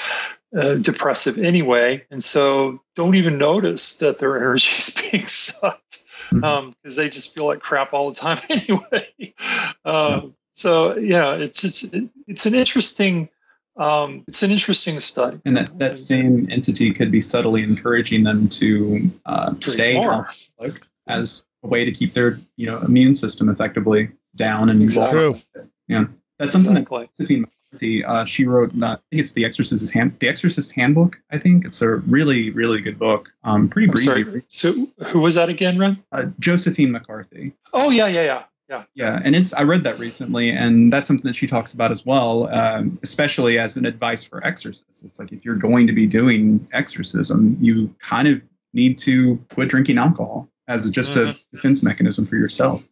uh, depressive anyway and so don't even notice that their energy is being sucked because they just feel like crap all the time anyway um, so yeah it's just it, it's an interesting um, it's an interesting study And that, that same entity could be subtly encouraging them to uh, stay alcoholic as a way to keep their you know immune system effectively down and Exactly. True. Yeah, that's something exactly. that Josephine McCarthy, uh, she wrote. Uh, I think it's the Exorcist's hand, the Exorcist Handbook. I think it's a really, really good book. Um, pretty I'm breezy. sorry. So who was that again, Wren? Uh, Josephine McCarthy. Oh yeah, yeah, yeah, yeah. Yeah, and it's I read that recently, and that's something that she talks about as well, um, especially as an advice for exorcists. It's like if you're going to be doing exorcism, you kind of need to quit drinking alcohol as just a defense mechanism for yourself.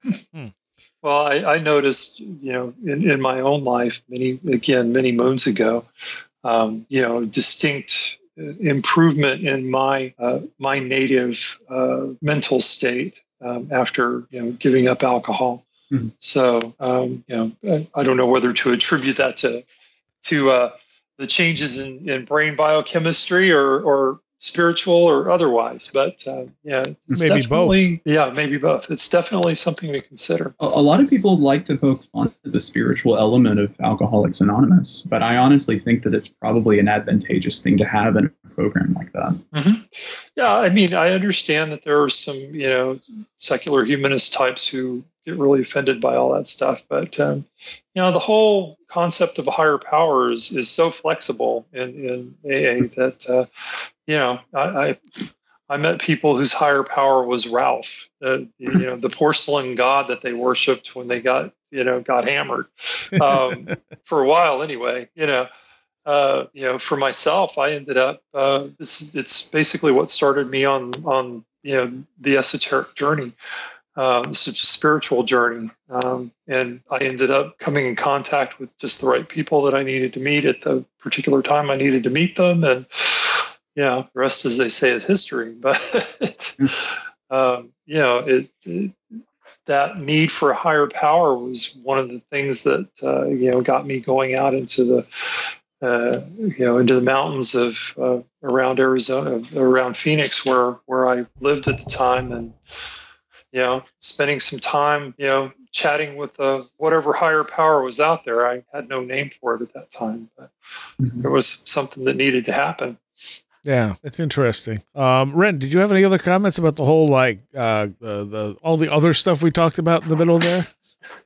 Well, I, I noticed, you know, in, in my own life, many again, many moons ago, um, you know, distinct uh, improvement in my uh, my native uh, mental state um, after you know giving up alcohol. Mhm. So, um, you know, I, I don't know whether to attribute that to to uh, the changes in, in brain biochemistry or or spiritual or otherwise, but uh, yeah, it's Maybe both. yeah, maybe both. It's definitely something to consider. A, a lot of people like to poke fun at the spiritual element of Alcoholics Anonymous, but I honestly think that it's probably an advantageous thing to have in a program like that. hmm Yeah, I mean, I understand that there are some, you know, secular humanist types who get really offended by all that stuff, but um, you know, the whole concept of a higher power is is so flexible in in AA that uh, you know, I, I I met people whose higher power was Ralph, the you know, the porcelain god that they worshipped when they got you know got hammered um, for a while anyway. You know uh, you know, for myself, I ended up. Uh, this it's basically what started me on on you know the esoteric journey, uh, this a spiritual journey, um, and I ended up coming in contact with just the right people that I needed to meet at the particular time I needed to meet them, and yeah, the rest, as they say, is history. But um, you know, it, it that need for a higher power was one of the things that uh, you know got me going out into the uh, you know into the mountains of uh, around Arizona, around Phoenix, where where I lived at the time, and you know spending some time you know chatting with uh, whatever higher power was out there. I had no name for it at that time, but Mhm. there was something that needed to happen. Yeah, it's interesting. Um, Wren, did you have any other comments about the whole like uh, the the all the other stuff we talked about in the middle there?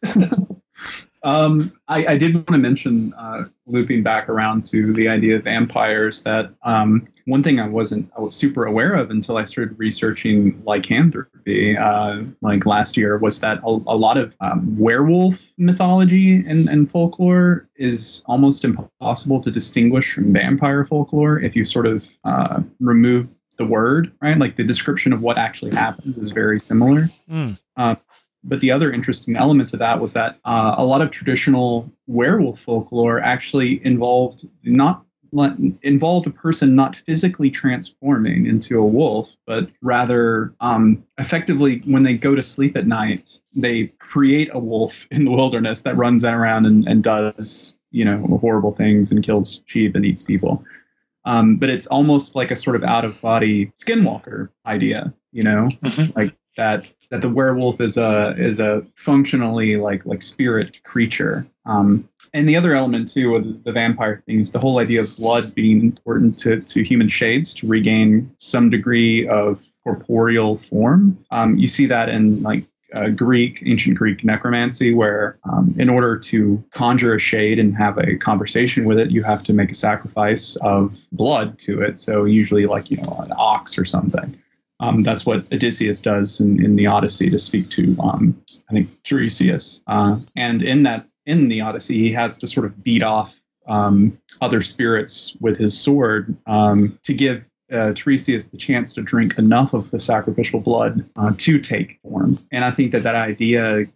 Um, I, I did want to mention, uh, looping back around to the idea of vampires, that um, one thing I wasn't I was super aware of until I started researching lycanthropy, uh, like last year, was that a, a lot of um, werewolf mythology and, and folklore is almost impossible to distinguish from vampire folklore if you sort of uh, remove the word, right? Like the description of what actually happens is very similar. Mm. But the other interesting element to that was that uh, a lot of traditional werewolf folklore actually involved not involved a person not physically transforming into a wolf, but rather um, effectively when they go to sleep at night, they create a wolf in the wilderness that runs around and, and does you know horrible things and kills sheep and eats people. Um, but it's almost like a sort of out of body skinwalker idea, you know, Mhm. like that that the werewolf is a is a functionally like like spirit creature. Um, and the other element too of the vampire thing is the whole idea of blood being important to, to human shades to regain some degree of corporeal form. Um, you see that in like uh, Greek, ancient Greek necromancy, where um, in order to conjure a shade and have a conversation with it, you have to make a sacrifice of blood to it. So usually, like you know, an ox or something. Um, that's what Odysseus does in, in the Odyssey to speak to, um, I think, Tiresias. Uh, and in that, in the Odyssey, he has to sort of beat off um, other spirits with his sword um, to give uh, Tiresias the chance to drink enough of the sacrificial blood uh, to take form. And I think that that idea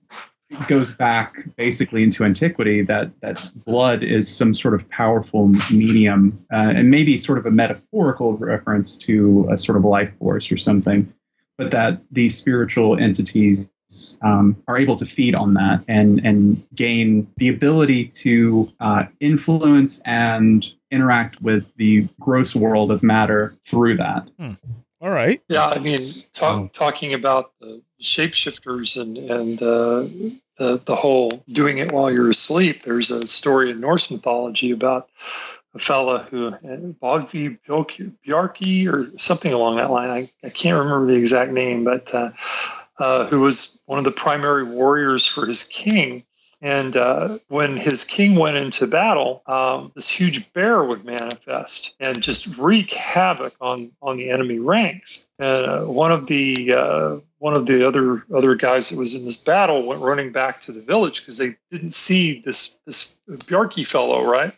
goes back basically into antiquity that that blood is some sort of powerful medium uh, and maybe sort of a metaphorical reference to a sort of life force or something but that these spiritual entities um, are able to feed on that and and gain the ability to uh, influence and interact with the gross world of matter through that. All right. Yeah, I mean, talk, Oh. talking about the shapeshifters and and uh, the the whole doing it while you're asleep. There's a story in Norse mythology about a fella who uh, Bodvi Bjarki Bjarki or something along that line. I, I can't remember the exact name, but uh, uh, who was one of the primary warriors for his king. And uh, when his king went into battle, um, this huge bear would manifest and just wreak havoc on on the enemy ranks. And uh, one of the uh, one of the other other guys that was in this battle went running back to the village because they didn't see this this Bjarki fellow, right?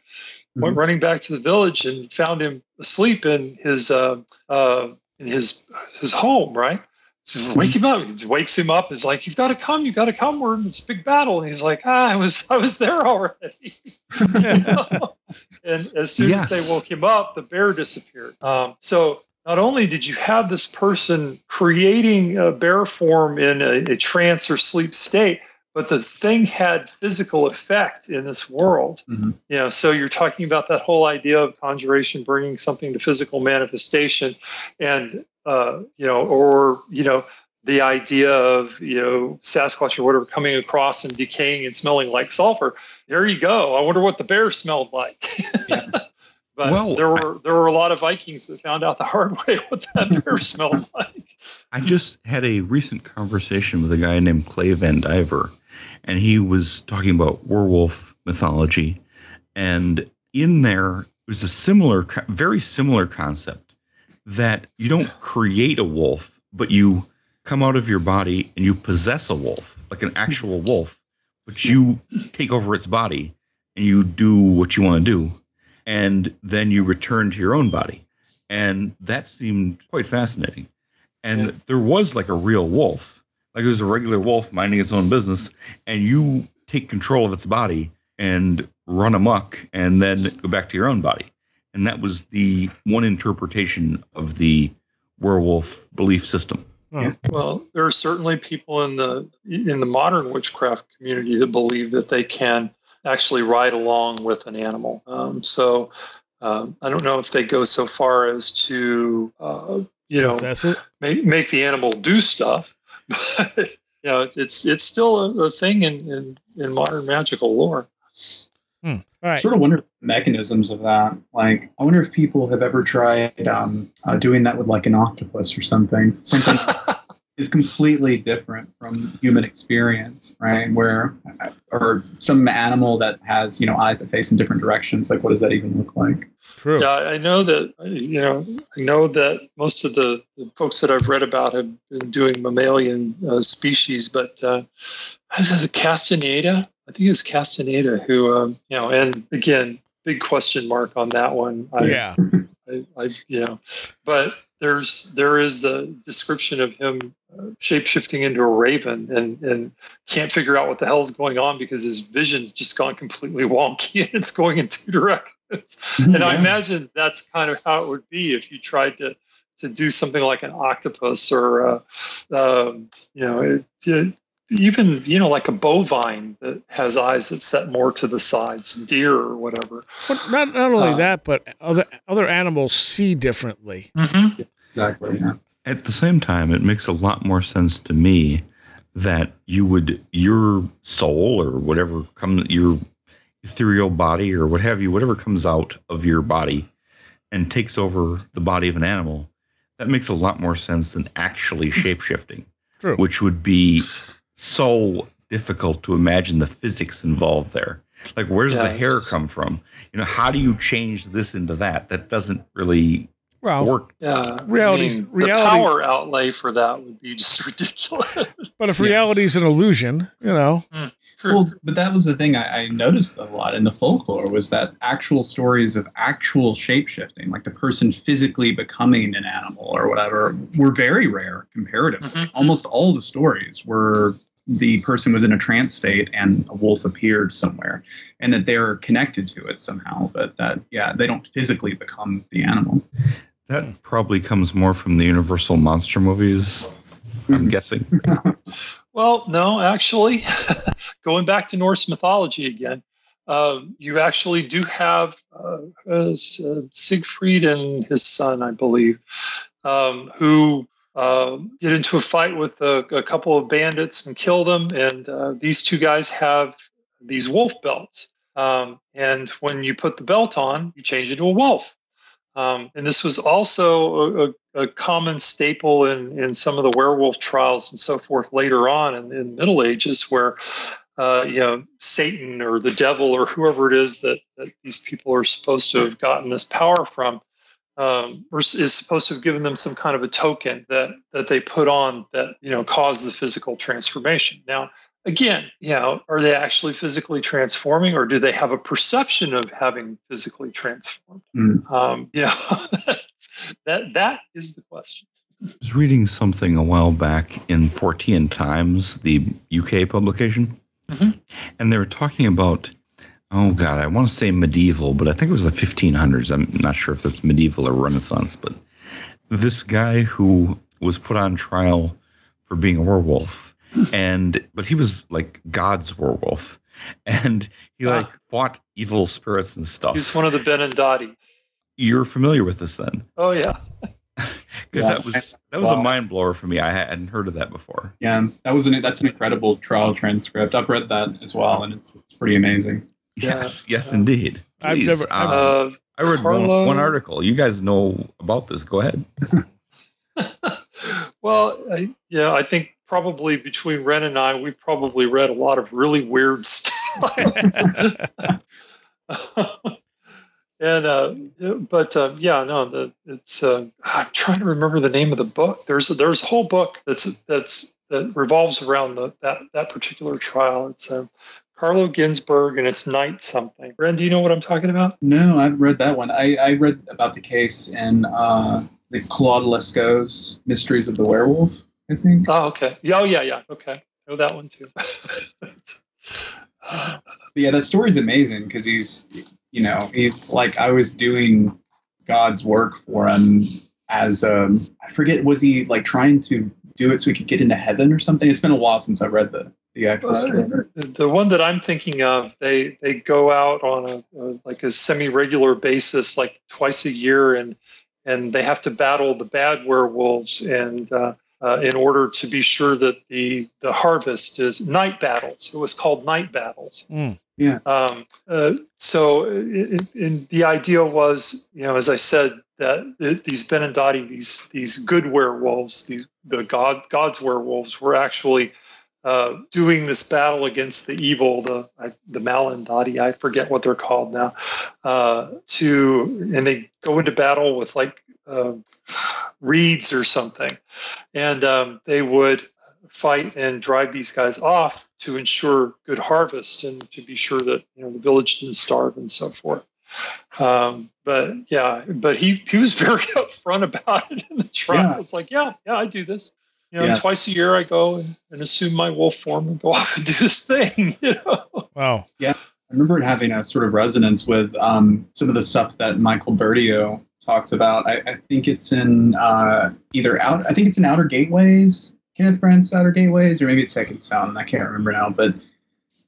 Went Mhm. running back to the village and found him asleep in his uh, uh, in his his home, right? So wake him up. He wakes him up. Is like, you've got to come. You've got to come. We're in this big battle. And he's like, ah, I was I was there already. And as soon as they woke him up, the bear disappeared. Um, so not only did you have this person creating a bear form in a, a trance or sleep state, but the thing had physical effect in this world. Mhm. You know, so you're talking about that whole idea of conjuration bringing something to physical manifestation, and uh, you know, or you know, the idea of you know Sasquatch or whatever coming across and decaying and smelling like sulfur. There you go. I wonder what the bear smelled like. Yeah. but Well, there were there were a lot of Vikings that found out the hard way what that bear smelled like. I just had a recent conversation with a guy named Clay Vandiver, and he was talking about werewolf mythology. And in there was a similar, very similar concept that you don't create a wolf, but you come out of your body and you possess a wolf, like an actual wolf, but you take over its body and you do what you want to do. And then you return to your own body. And that seemed quite fascinating and Yeah. there was like a real wolf like it was a regular wolf minding its own business and you take control of its body and run amok and then go back to your own body and that was the one interpretation of the werewolf belief system Oh, Well, there are certainly people in the in the modern witchcraft community that believe that they can actually ride along with an animal. Um, so um, I don't know if they go so far as to uh, you know make, make the animal do stuff, but you know it's it's, it's still a, a thing in, in in modern magical lore. All right. sort of wonder the mechanisms of that. Like, I wonder if people have ever tried um, uh, doing that with like an octopus or something. Something is completely different from human experience, right? Where, or some animal that has you know eyes that face in different directions. Like, what does that even look like? True. Yeah, I know that. You know, I know that most of the, the folks that I've read about have been doing mammalian uh, species, but uh, this is a Castaneda. I think it's Castaneda who, um, you know, and again, big question mark on that one. I, yeah. I, I, you know, but there's there is the description of him uh, shape shifting into a raven and and can't figure out what the hell is going on because his vision's just gone completely wonky and it's going in two directions. And I imagine that's kind of how it would be if you tried to to do something like an octopus or uh, um, you know it, it- even you know like a bovine that has eyes that set more to the sides, deer or whatever. But not not only Uh, that, but other other animals see differently. Mm-hmm. Exactly. Yeah. at the same time it makes a lot more sense to me that you would your soul or whatever comes your ethereal body or what have you whatever comes out of your body and takes over the body of an animal that makes a lot more sense than actually shapeshifting True. which would be so difficult to imagine the physics involved there like where's the Yeah. hair come from you know how do you change this into that that doesn't really Well, work Yeah, Reality's- I mean, reality- The power outlay for that would be just ridiculous. but if Yeah. reality's an illusion, you know, hmm. Well, but that was the thing I, I noticed a lot in the folklore was that actual stories of actual shape shifting, like the person physically becoming an animal or whatever, were very rare comparatively. Mhm. Almost all the stories were the person was in a trance state and a wolf appeared somewhere and that they're connected to it somehow but that yeah they don't physically become the animal That probably comes more from the Universal monster movies. I'm guessing. Well, no, actually, going back to Norse mythology again, um, you actually do have uh, uh, uh, Siegfried and his son, I believe, um, who uh, get into a fight with a, a couple of bandits and kill them. And uh, these two guys have these wolf belts. Um, and when you put the belt on, you change into a wolf. Um, and this was also a, a, common staple in, in some of the werewolf trials and so forth later on in, in Middle Ages, where uh, you know Satan or the devil or whoever it is that, that these people are supposed to have gotten this power from, um, is supposed to have given them some kind of a token that that they put on that you know caused the physical transformation. Now, again, you know, are they actually physically transforming, or do they have a perception of having physically transformed? Mm. Um, yeah, that that is the question. I was reading something a while back in Fortean Times, the UK publication, Mhm. and they were talking about, oh God, I want to say medieval, but I think it was the 1500s. I'm not sure if that's medieval or Renaissance, but this guy who was put on trial for being a werewolf, and but he was like God's werewolf, and he like Ah. fought evil spirits and stuff. He's one of the Ben and Benandanti. You're familiar with this then? Oh yeah. Because Yeah. that was that was a mind blower for me. I hadn't heard of that before. yeah that was an that's an incredible trial transcript i've read that as well and it's, it's pretty amazing Yeah. Yes, yes, Yeah. indeed. I've never- I've- uh, Uh, I read Carlo- one, one article. You guys know about this. Go ahead. well, I, yeah, I think probably between Wren and I, we probably read a lot of really weird stuff. and uh, but uh, yeah, no, the, it's. Uh, I'm trying to remember the name of the book. There's a, there's a whole book that's that's that revolves around the, that that particular trial. It's uh, Carlo Ginzburg and it's Night something. Wren, do you know what I'm talking about? no i've read that one i, I read about the case in uh, the claude lescaux's mysteries of the werewolf i think Oh, okay. Oh, yeah, yeah. Okay, know that one too. Yeah, that story's amazing because he's, you know, he's like I was doing God's work for him as um I forget was he like trying to do it so he could get into heaven or something? It's been a while since I read the the actual story. the, one that I'm thinking of, they they go out on a, a like a semi-regular basis, like twice a year, and and they have to battle the bad werewolves, and uh, uh, in order to be sure that the the harvest is night battles. It was called night battles. Mm. Um, uh, so, it, it, the idea was, you know, as I said, that th- these Benandanti, these these good werewolves, these the god God's werewolves, were actually uh, doing this battle against the evil, the I, the Malandati, I forget what they're called now. Uh, to and they go into battle with like uh, reeds or something, and um, they would fight and drive these guys off to ensure good harvest and to be sure that you know the village didn't starve and so forth. Um, but yeah, but he he was very upfront about it in the trial. Yeah. It's like, yeah, yeah, I do this. You know, Yeah. twice a year I go and, and assume my wolf form and go off and do this thing. You know. Wow. Yeah. I remember it having a sort of resonance with um, some of the stuff that Michael Bertiaux talks about. I, I think it's in uh, either out. I think it's in Outer Gateways, Kenneth Grant's Outer Gateways, or maybe it's Hecate's Fountain. I can't remember now, but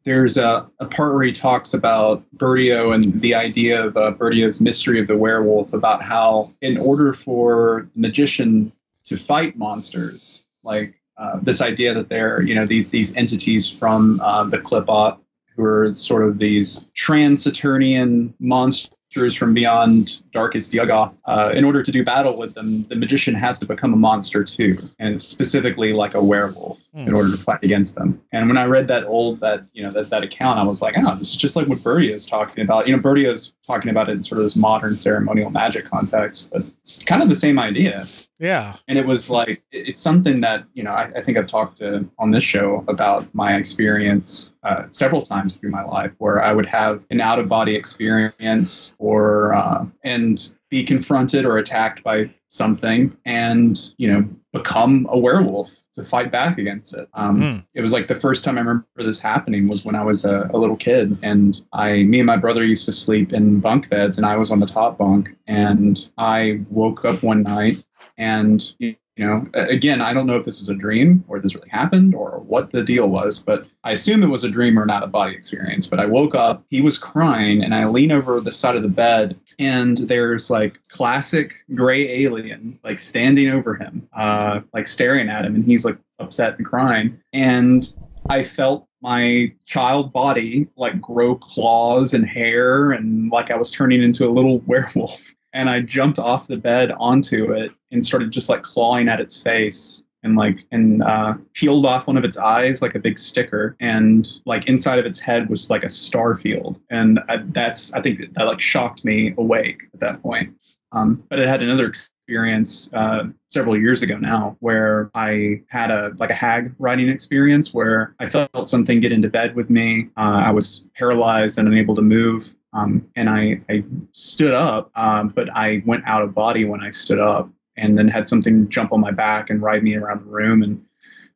there's a, a part where he talks about Bertiaux and the idea of uh, Bertiaux's mystery of the werewolf, about how in order for the magician to fight monsters, like uh, this idea that they're you know these these entities from uh, the Qliphoth who are sort of these trans-Saturnian monsters from beyond darkest Yuggoth. Uh, in order to do battle with them, the magician has to become a monster too, and specifically like a werewolf in Hmm. order to fight against them. And when I read that old that you know that, that account, I was like, oh, this is just like what Bertiaux is talking about. You know, Bertiaux is talking about it in sort of this modern ceremonial magic context, but it's kind of the same idea. Yeah. and it was like it's something that you know I, I think I've talked to on this show about my experience uh, several times through my life where I would have an out of body experience or uh, and be confronted or attacked by something and you know become a werewolf to fight back against it. Um, Hmm. It was like the first time I remember this happening was when I was a, a little kid and I me and my brother used to sleep in bunk beds and I was on the top bunk and I woke up one night and you know again i don't know if this was a dream or this really happened or what the deal was but i assume it was a dream or not a body experience. But i woke up he was crying and i lean over the side of the bed and there's like classic gray alien like standing over him uh like staring at him and he's like upset and crying. And i felt my child body like grow claws and hair and like i was turning into a little werewolf and I jumped off the bed onto it and started just like clawing at its face and like and uh, peeled off one of its eyes like a big sticker and like inside of its head was like a star field and I, that's I think that, that like shocked me awake at that point. Um, but I had another experience uh, several years ago now where I had a like a hag riding experience where I felt something get into bed with me. Uh, I was paralyzed and unable to move. Um, and I, I stood up, um, but I went out of body when I stood up and then had something jump on my back and ride me around the room. And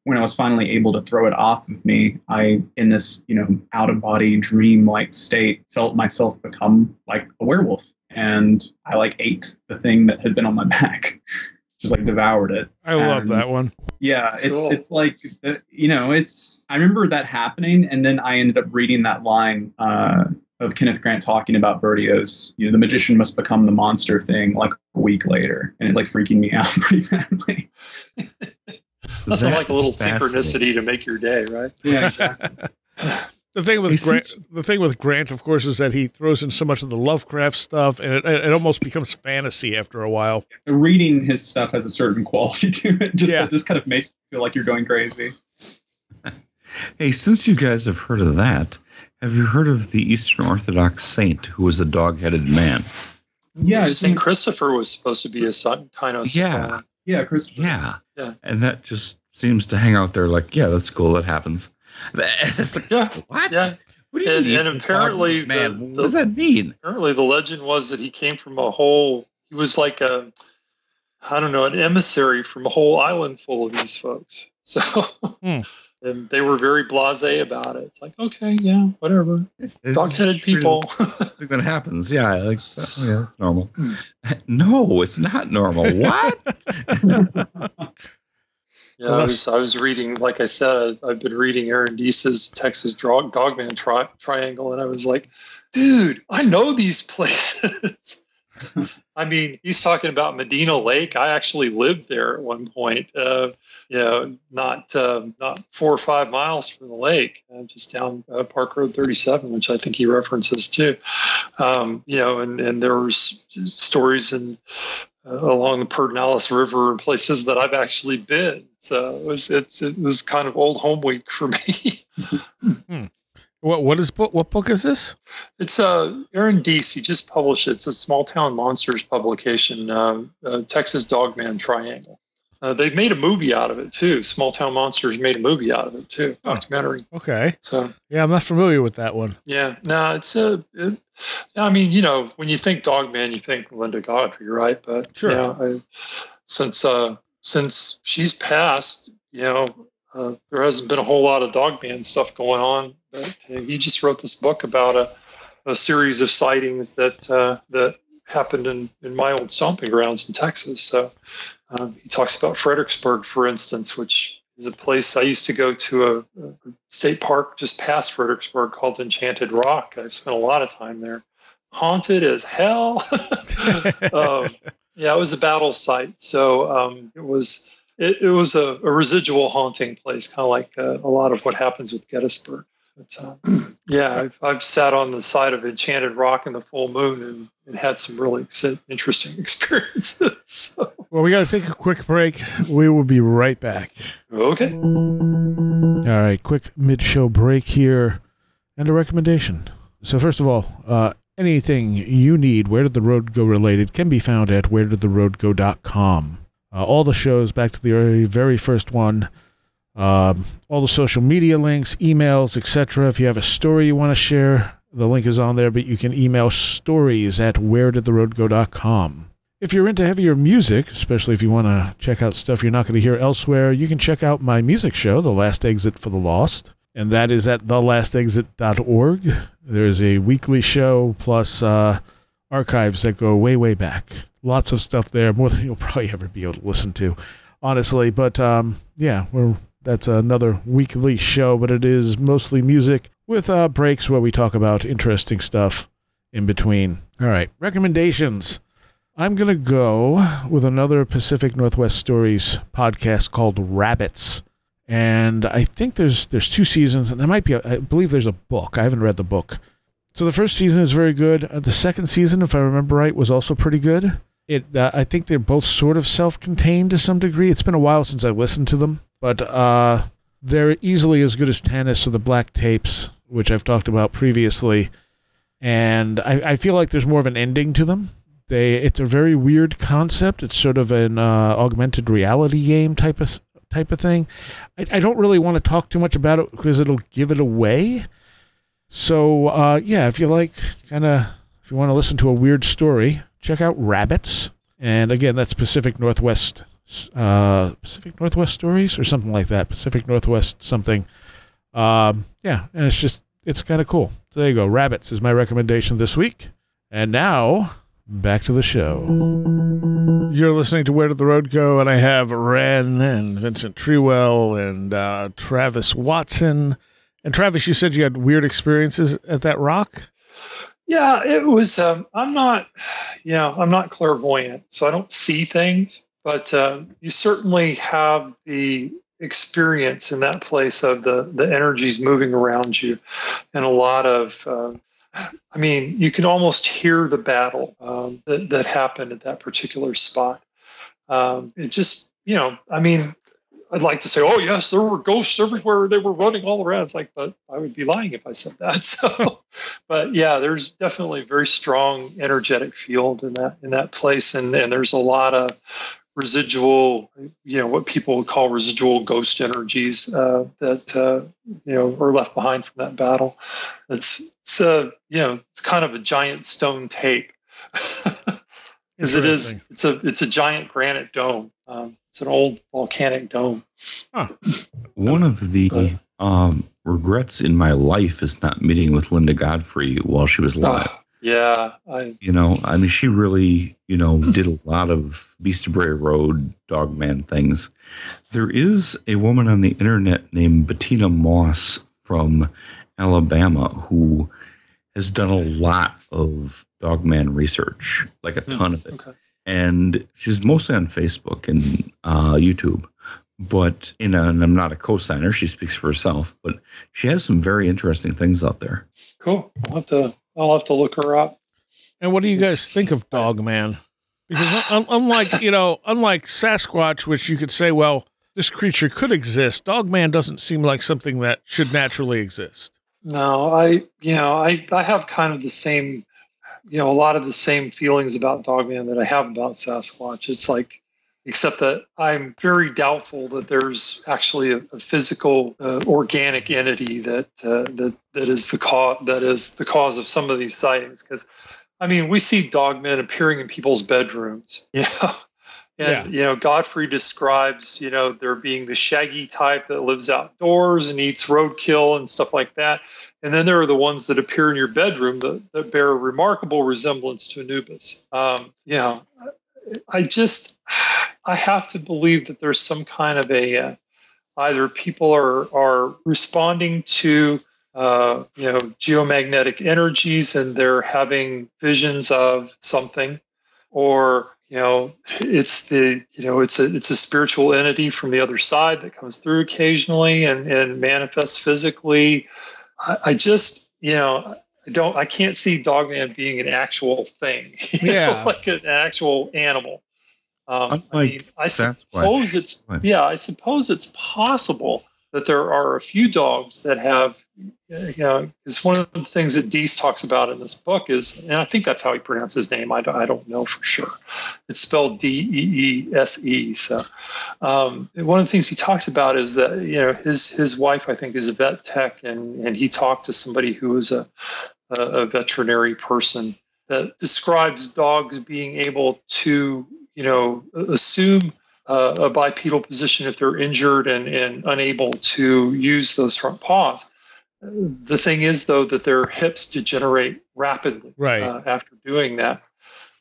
when I was finally able to throw it off of me, I, in this, you know, out of body dream like state, felt myself become like a werewolf. And I like ate the thing that had been on my back, just like devoured it. I love And- that one. Yeah, it's Cool. it's like you know, it's I remember that happening, and then I ended up reading that line uh, of Kenneth Grant talking about Bertiaux's, you know, the magician must become the monster thing like a week later, and it like freaking me out pretty badly. Nothing That like a little synchronicity to make your day, right? Yeah, exactly. The thing with Hey, Grant, since- the thing with Grant, of course, is that he throws in so much of the Lovecraft stuff, and it, it almost becomes fantasy after a while. Reading his stuff has a certain quality to it, just Yeah. just kind of makes you feel like you're going crazy. Hey, since you guys have heard of that, have you heard of the Eastern Orthodox saint who was a dog-headed man? Yeah, it's St. Christopher was supposed to be a son, kind of. Yeah. uh, yeah, Christopher. Yeah. Yeah. And that just seems to hang out there like, yeah, that's cool. That happens. It's like, yeah. what? Yeah. What do you And- mean? and apparently man, the- what does that mean? Apparently, the legend was that he came from a whole. He was like a, I don't know, an emissary from a whole island full of these folks. So, Hmm. And they were very blasé about it. It's like, okay, yeah, whatever. Dog-headed people. that happens. Yeah, like oh, yeah, that's normal. Hmm. No, it's not normal. What? Yeah, I was I was reading, like I said, I've been reading Aaron Deese's Texas Dog Dogman tri- Triangle, and I was like, dude, I know these places. I mean, he's talking about Medina Lake. I actually lived there at one point. Uh, you know, not um, not four or five miles from the lake, uh, just down uh, Park Road 37, which I think he references too. Um, you know, and and there were stories and uh, along the Pedernales River and places that I've actually been. So it was it's, it was kind of old home week for me. What what is book? What book is this? it's uh, Aaron Deese. He just published it. It's a Small Town Monsters publication, uh, uh, Texas Dogman Triangle. Uh, they made a movie out of it too. Small Town Monsters made a movie out of it too, documentary. Okay, So yeah, I'm not familiar with that one. yeah, no, it's a. It, I mean, you know, when you think Dogman, you think Linda Godfrey, right? But Sure. yeah, I, since uh, since she's passed, you know, uh, there hasn't been a whole lot of Dogman stuff going on. But uh, he just wrote this book about a, a series of sightings that uh, that happened in, in my old stomping grounds in Texas. So um, he talks about Fredericksburg, for instance, which is a place I used to go to a, a state park just past Fredericksburg called Enchanted Rock. I spent a lot of time there. Haunted as hell. um, yeah, it was a battle site. So um, it was it, it was a, a residual haunting place, kind of like uh, a lot of what happens with Gettysburg. But, uh, yeah, I've, I've sat on the side of Enchanted Rock in the full moon and, and had some really interesting experiences. So, Well, we got to take a quick break. We will be right back. okay. All right, quick mid-show break here, and a recommendation. So first of all, uh, anything you need Where Did the Road Go related can be found at wheredidtheroadgo.com. uh, all the shows back to the very, very first one. Um, all the social media links, emails, etc. If you have a story you want to share, the link is on there, but you can email stories at wheredidtheroadgo.com. If you're into heavier music, especially if you want to check out stuff you're not going to hear elsewhere, you can check out my music show, The Last Exit for the Lost, and that is at thelastexit.org. There's a weekly show plus uh, archives that go way, way back. Lots of stuff there, more than you'll probably ever be able to listen to, honestly. But um, yeah, we're that's another weekly show, but it is mostly music with uh, breaks where we talk about interesting stuff in between. All right, recommendations. I'm going to go with another Pacific Northwest Stories podcast called Rabbits. And I think there's there's two seasons, and there might be, a, I believe there's a book. I haven't read the book. So the first season is very good. Uh, the second season, if I remember right, was also pretty good. It, uh, I think they're both sort of self-contained to some degree. It's been a while since I listened to them, but uh, they're easily as good as Tanis or the Black Tapes, which I've talked about previously. And I, I feel like there's more of an ending to them. They, it's a very weird concept. It's sort of an uh, augmented reality game type of type of thing. I, I don't really want to talk too much about it because it'll give it away. So uh, yeah, if you like, kind of, if you want to listen to a weird story, check out Rabbits. And again, that's Pacific Northwest, uh, Pacific Northwest Stories or something like that. Pacific Northwest something. Um, yeah, and it's just it's kind of cool. So there you go. Rabbits is my recommendation this week. And now back to the show. You're listening to Where Did the Road Go? And I have Wren and Vincent Treewell and uh, Travis Watson. And Travis, you said you had weird experiences at that rock. Yeah, it was. Um, I'm not, you know, I'm not clairvoyant, so I don't see things. But uh, you certainly have the experience in that place of the the energies moving around you, and a lot of. Uh, I mean, you can almost hear the battle um, that that happened at that particular spot. Um, it just, you know, I mean, I'd like to say, oh yes, there were ghosts everywhere. They were running all around. It's like, but I would be lying if I said that. So, but yeah, there's definitely a very strong energetic field in that in that place, and and there's a lot of residual, you know, what people would call residual ghost energies uh, that uh, you know are left behind from that battle. It's it's a you know it's kind of a giant stone tape. Because it is, it's a it's a giant granite dome. Um, it's an old volcanic dome. Huh. One of the um, regrets in my life is not meeting with Linda Godfrey while she was alive. Uh, yeah, I, you know, I mean, she really, you know, did a lot of Beast of Bray Road Dogman things. There is a woman on the internet named Bettina Moss from Alabama who has done a lot of Dogman research, like a ton of it. Okay. And she's mostly on Facebook and uh, YouTube. But in a, and I'm not a co-signer. She speaks for herself, but she has some very interesting things out there. Cool. I'll have to I'll have to look her up. And what do you guys think of Dogman? Because un- unlike you know, unlike Sasquatch, which you could say, well, this creature could exist, Dogman doesn't seem like something that should naturally exist. No, I you know I I have kind of the same you know a lot of the same feelings about Dogman that I have about Sasquatch. It's like except that I'm very doubtful that there's actually a, a physical, uh, organic entity that uh, that that is the cause that is the cause of some of these sightings. Because, I mean, we see dogmen appearing in people's bedrooms, you know, and yeah. you know, Godfrey describes you know there being the shaggy type that lives outdoors and eats roadkill and stuff like that. And then there are the ones that appear in your bedroom that, that bear a remarkable resemblance to Anubis. Um, you know, I just I have to believe that there's some kind of a uh, either people are are responding to uh, you know geomagnetic energies and they're having visions of something, or you know it's the you know it's a it's a spiritual entity from the other side that comes through occasionally and and manifests physically. I, I just you know I don't I can't see Dogman being an actual thing, yeah, know, like an actual animal. Um, I, mean, I suppose it's yeah, I suppose it's possible that there are a few dogs that have you know, one of the things that Deese talks about in this book is, and I think that's how he pronounced his name. I don't, I don't know for sure. It's spelled D E E S E. So, um, one of the things he talks about is that you know his his wife, I think, is a vet tech, and and he talked to somebody who was a a, a veterinary person that describes dogs being able to you know assume uh, a bipedal position if they're injured and, and unable to use those front paws. The thing is, though, that their hips degenerate rapidly Right. uh, after doing that.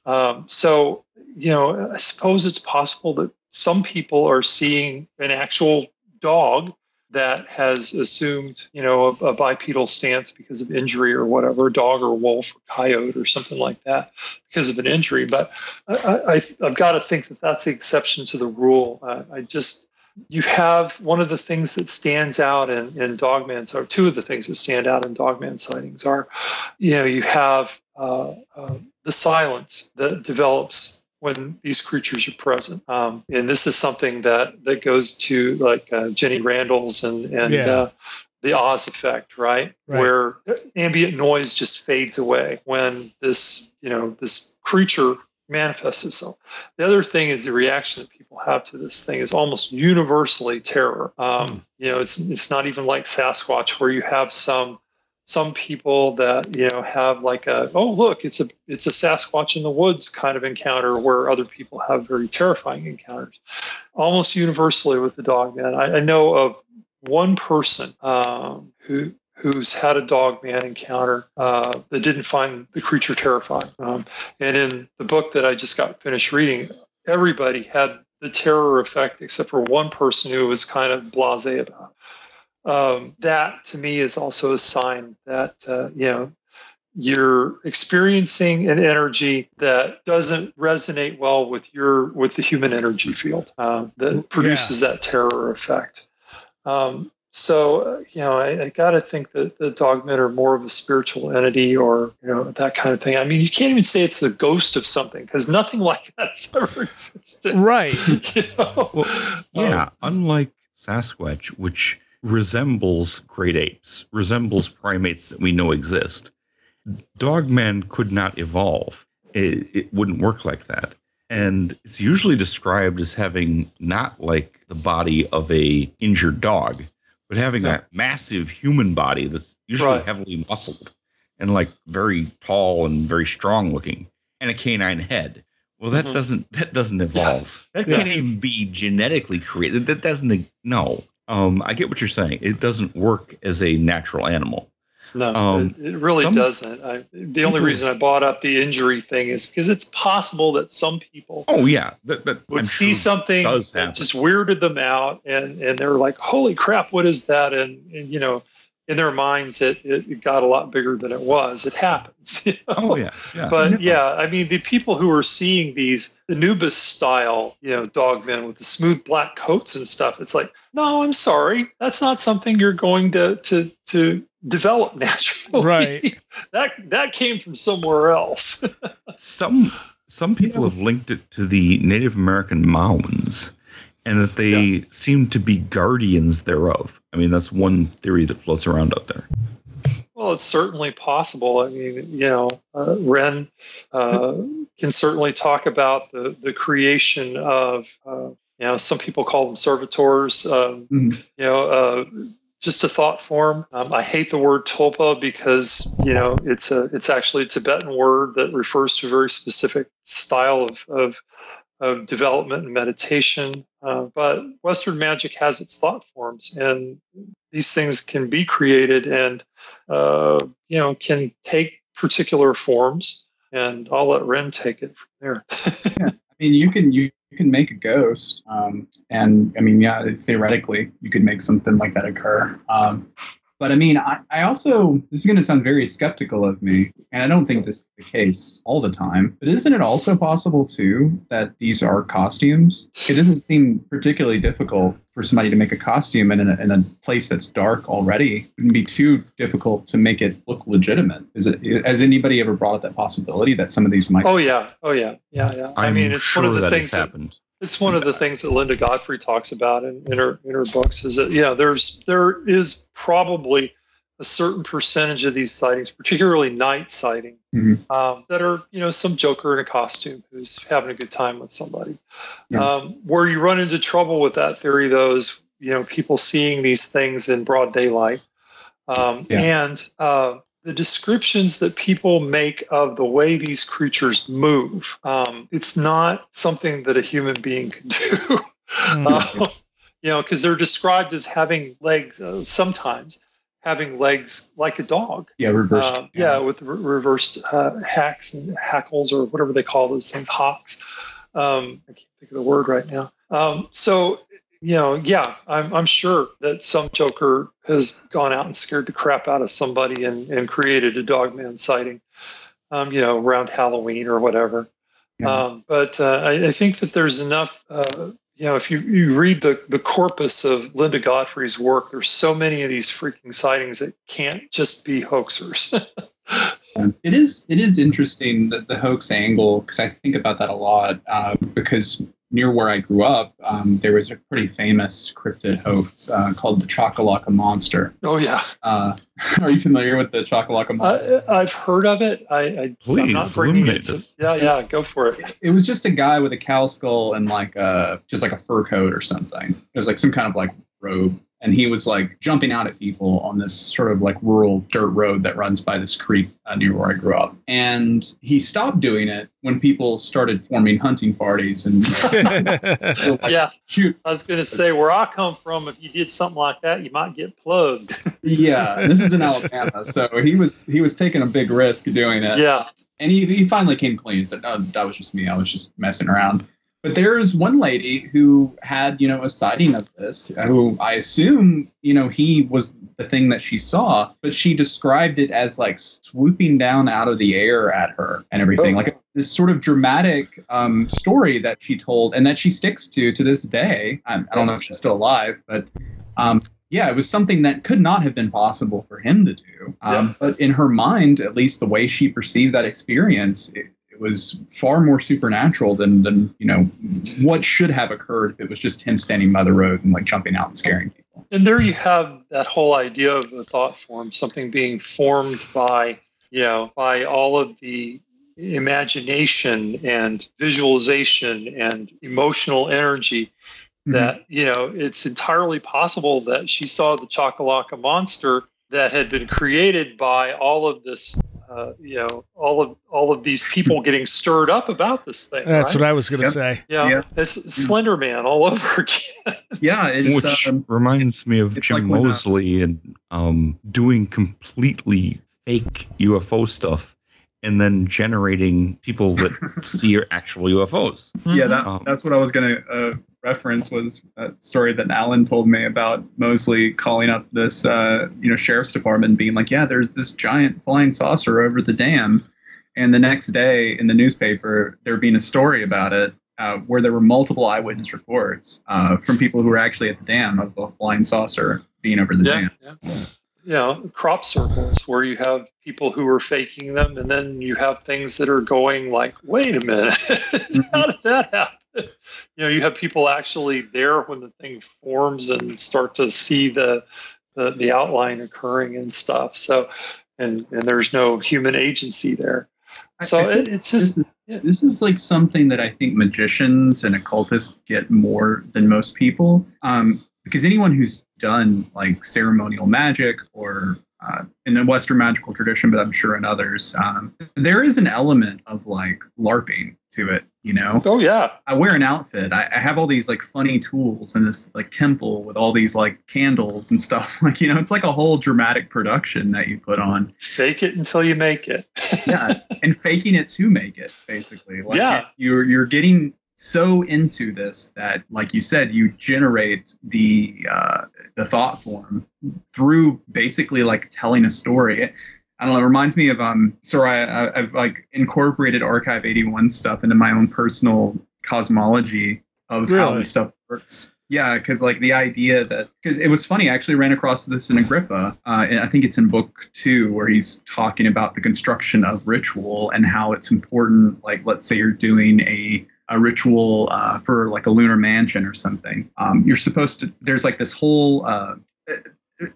Um, so, you know, I suppose it's possible that some people are seeing an actual dog that has assumed, you know, a, a bipedal stance because of injury or whatever, dog or wolf or coyote or something like that because of an injury. But I, I, I've got to think that that's the exception to the rule. Uh, I just, you have one of the things that stands out in, in dogman, or two of the things that stand out in dogman sightings are, you know, you have uh, uh, the silence that develops when these creatures are present. Um, and this is something that that goes to like uh, Jenny Randles and and Yeah. uh, the Oz effect, right? Right. Where ambient noise just fades away when this you know this creature manifests itself. The other thing is the reaction that people have to this thing is almost universally terror. Um, Hmm. You know, it's it's not even like Sasquatch where you have some some people that you know have like a oh look it's a it's a Sasquatch in the woods kind of encounter where other people have very terrifying encounters. Almost universally with the dog man, I, I know of one person um, who who's had a dog man encounter uh, that didn't find the creature terrifying. Um, and in the book that I just got finished reading, everybody had the terror effect except for one person who was kind of blasé about. it. Um, that to me is also a sign that uh, you know you're experiencing an energy that doesn't resonate well with your with the human energy field uh, that produces that terror effect. Um, so uh, you know, I, I got to think that the dogmen are more of a spiritual entity, or you know, that kind of thing. I mean, you can't even say it's the ghost of something because nothing like that's ever existed. Right. You know? Well, Yeah, Um, unlike Sasquatch, which resembles great apes, resembles primates that we know exist, Dogman could not evolve. It, it wouldn't work like that. And it's usually described as having not like the body of a injured dog, but having Yeah. a massive human body that's usually Right. heavily muscled and like very tall and very strong looking, and a canine head. Well, that Mhm. doesn't that doesn't evolve. That can't even be genetically created. That doesn't no. Um, I get what you're saying. It doesn't work as a natural animal. No, Um, it, it really some doesn't. I, the only reason I brought up the injury thing is because it's possible that some people Oh yeah, that, that would I'm see sure something that just weirded them out, and and they're like, "Holy crap, what is that?" And, and you know, in their minds, it, it it got a lot bigger than it was. It happens. you know? Oh yeah, yeah. But yeah, I mean, the people who are seeing these Anubis style, you know, dogmen with the smooth black coats and stuff, it's like, no, I'm sorry, that's not something you're going to to to develop naturally. Right. that that came from somewhere else. some some people have linked it to the Native American mounds, and that they seem to be guardians thereof. I mean, that's one theory that floats around out there. Well, it's certainly possible. I mean, you know, uh, Wren uh, can certainly talk about the, the creation of, uh, you know, some people call them servitors. Um, Mhm. You know, uh, just a thought form. Um, I hate the word tulpa because you know it's a it's actually a Tibetan word that refers to a very specific style of of, of development and meditation. Uh, but Western magic has its thought forms, and these things can be created and uh, you know, can take particular forms, and I'll let Wren take it from there. I mean, you can you, you can make a ghost, um, and I mean, yeah, theoretically, you could make something like that occur. Um, but I mean, I, I also this is going to sound very skeptical of me, and I don't think this is the case all the time. But isn't it also possible too that these are costumes? It doesn't seem particularly difficult for somebody to make a costume in a, in a place that's dark already. It wouldn't be too difficult to make it look legitimate. Is it? Has anybody ever brought up that possibility that some of these might? oh yeah, oh yeah, yeah, yeah. I I'm mean, it's sure one of the that things has that, happened. It's one of the things that Linda Godfrey talks about in, in her in her books is that yeah, there's there is probably a certain percentage of these sightings, particularly night sightings, Mhm. um, that are you know some joker in a costume who's having a good time with somebody. Yeah. Um, where you run into trouble with that theory, though, is you know people seeing these things in broad daylight, um, Yeah. and uh, the descriptions that people make of the way these creatures move. Um, it's not something that a human being could do. Um, you know, because they're described as having legs uh, sometimes having legs like a dog. Yeah, reversed. Uh, yeah, with re- reversed uh, hacks and hackles or whatever they call those things, hawks. Um, I can't think of the word right now. Um, so, you know, yeah, I'm, I'm sure that some joker has gone out and scared the crap out of somebody and, and created a dogman sighting, um, you know, around Halloween or whatever. Yeah. Um, but uh, I, I think that there's enough. Uh, you know, if you, you read the, the corpus of Linda Godfrey's work, there's so many of these freaking sightings that can't just be hoaxers. It is it is interesting that the hoax angle because I think about that a lot uh, because near where I grew up um, there was a pretty famous cryptid hoax uh, called the Chakalaka Monster. oh yeah, Uh, are you familiar with the Chakalaka Monster? I, I've heard of it. I, I I'm Please, not bringing it. illuminate To, us. yeah, yeah, go for it. it was just a guy with a cow skull and like a just like a fur coat or something. It was like some kind of like robe, and he was like jumping out at people on this sort of like rural dirt road that runs by this creek uh, near where I grew up. And he stopped doing it when people started forming hunting parties and like, yeah, shoot. I was going to say where I come from. If you did something like that, you might get plugged. Yeah, this is in Alabama, so he was he was taking a big risk doing it. yeah, and he, he finally came clean and said, "No, that was just me. I was just messing around." But there's one lady who had, you know, a sighting of this, who I assume, you know, he was the thing that she saw, but she described it as like swooping down out of the air at her and everything, Oh. like this sort of dramatic um, story that she told and that she sticks to to this day. I, I don't know if she's still alive, but um, yeah, it was something that could not have been possible for him to do. Um, Yeah. But in her mind, at least the way she perceived that experience, it, it was far more supernatural than than you know what should have occurred if it was just him standing by the road and like jumping out and scaring people. and there you have that whole idea of a thought form, something being formed by you know by all of the imagination and visualization and emotional energy mm-hmm. that you know it's entirely possible that she saw the Chakalaka monster that had been created by all of this uh, you know all of all of these people getting stirred up about this thing That's right? what I was going to Yep. say. yeah, Yeah. it's Slender Man all over again Yeah, it's Which um, reminds me of Jim like Moseley and um, doing completely fake UFO stuff and then generating people that see actual UFOs. yeah, that, Um, that's what I was gonna uh, reference was a story that Alan told me about Moseley calling up this uh, you know sheriff's department, being like, yeah, there's this giant flying saucer over the dam, and the next day in the newspaper there being a story about it. Uh, where there were multiple eyewitness reports uh, from people who were actually at the dam of a flying saucer being over the yeah, dam. yeah. You know, crop circles where you have people who are faking them, and then you have things that are going like, "Wait a minute, how did that happen?" You know, you have people actually there when the thing forms and start to see the the, the outline occurring and stuff. So, and and there's no human agency there. So it, it's this just is, yeah. this is like something that I think magicians and occultists get more than most people. Um, because anyone who's done like ceremonial magic or uh, in the Western magical tradition, but I'm sure in others, um, there is an element of like LARPing to it. You know, oh yeah, I wear an outfit. I, I have all these like funny tools in this like temple with all these like candles and stuff. Like you know, it's like a whole dramatic production that you put on. fake it until you make it. yeah and faking it to make it basically like Yeah. you're you're getting so into this that like you said you generate the uh the thought form through basically like telling a story I don't know. It reminds me of um. Sorry, I, I've like incorporated Archive 81 stuff into my own personal cosmology of how this stuff works. Yeah, because like the idea that because it was funny. I actually ran across this in Agrippa. Uh, and I think it's in book two where he's talking about the construction of ritual and how it's important. Like, let's say you're doing a a ritual uh, for like a lunar mansion or something. Um, you're supposed to. There's like this whole uh,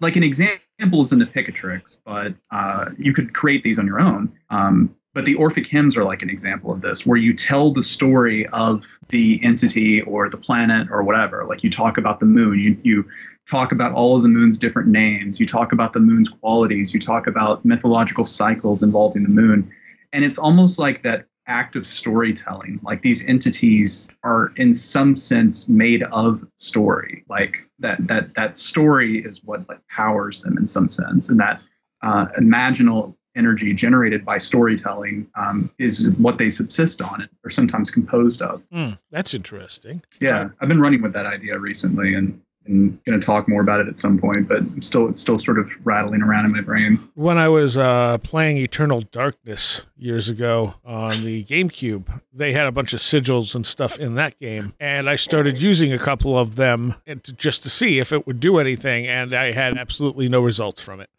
like an example examples in the Picatrix, but uh, you could create these on your own. Um, but the Orphic hymns are like an example of this, where you tell the story of the entity or the planet or whatever. Like you talk about the moon, you you talk about all of the moon's different names, you talk about the moon's qualities, you talk about mythological cycles involving the moon, and it's almost like that act of storytelling. Like these entities are in some sense made of story. Like that that that story is what like powers them in some sense, and that uh, imaginal energy generated by storytelling um, is what they subsist on or sometimes composed of. Hmm, that's interesting. Yeah, I've been running with that idea recently, and and going to talk more about it at some point, but I'm still it's still sort of rattling around in my brain. When I was uh, playing Eternal Darkness years ago on the GameCube, they had a bunch of sigils and stuff in that game, and I started using a couple of them and to, just to see if it would do anything, and I had absolutely no results from it.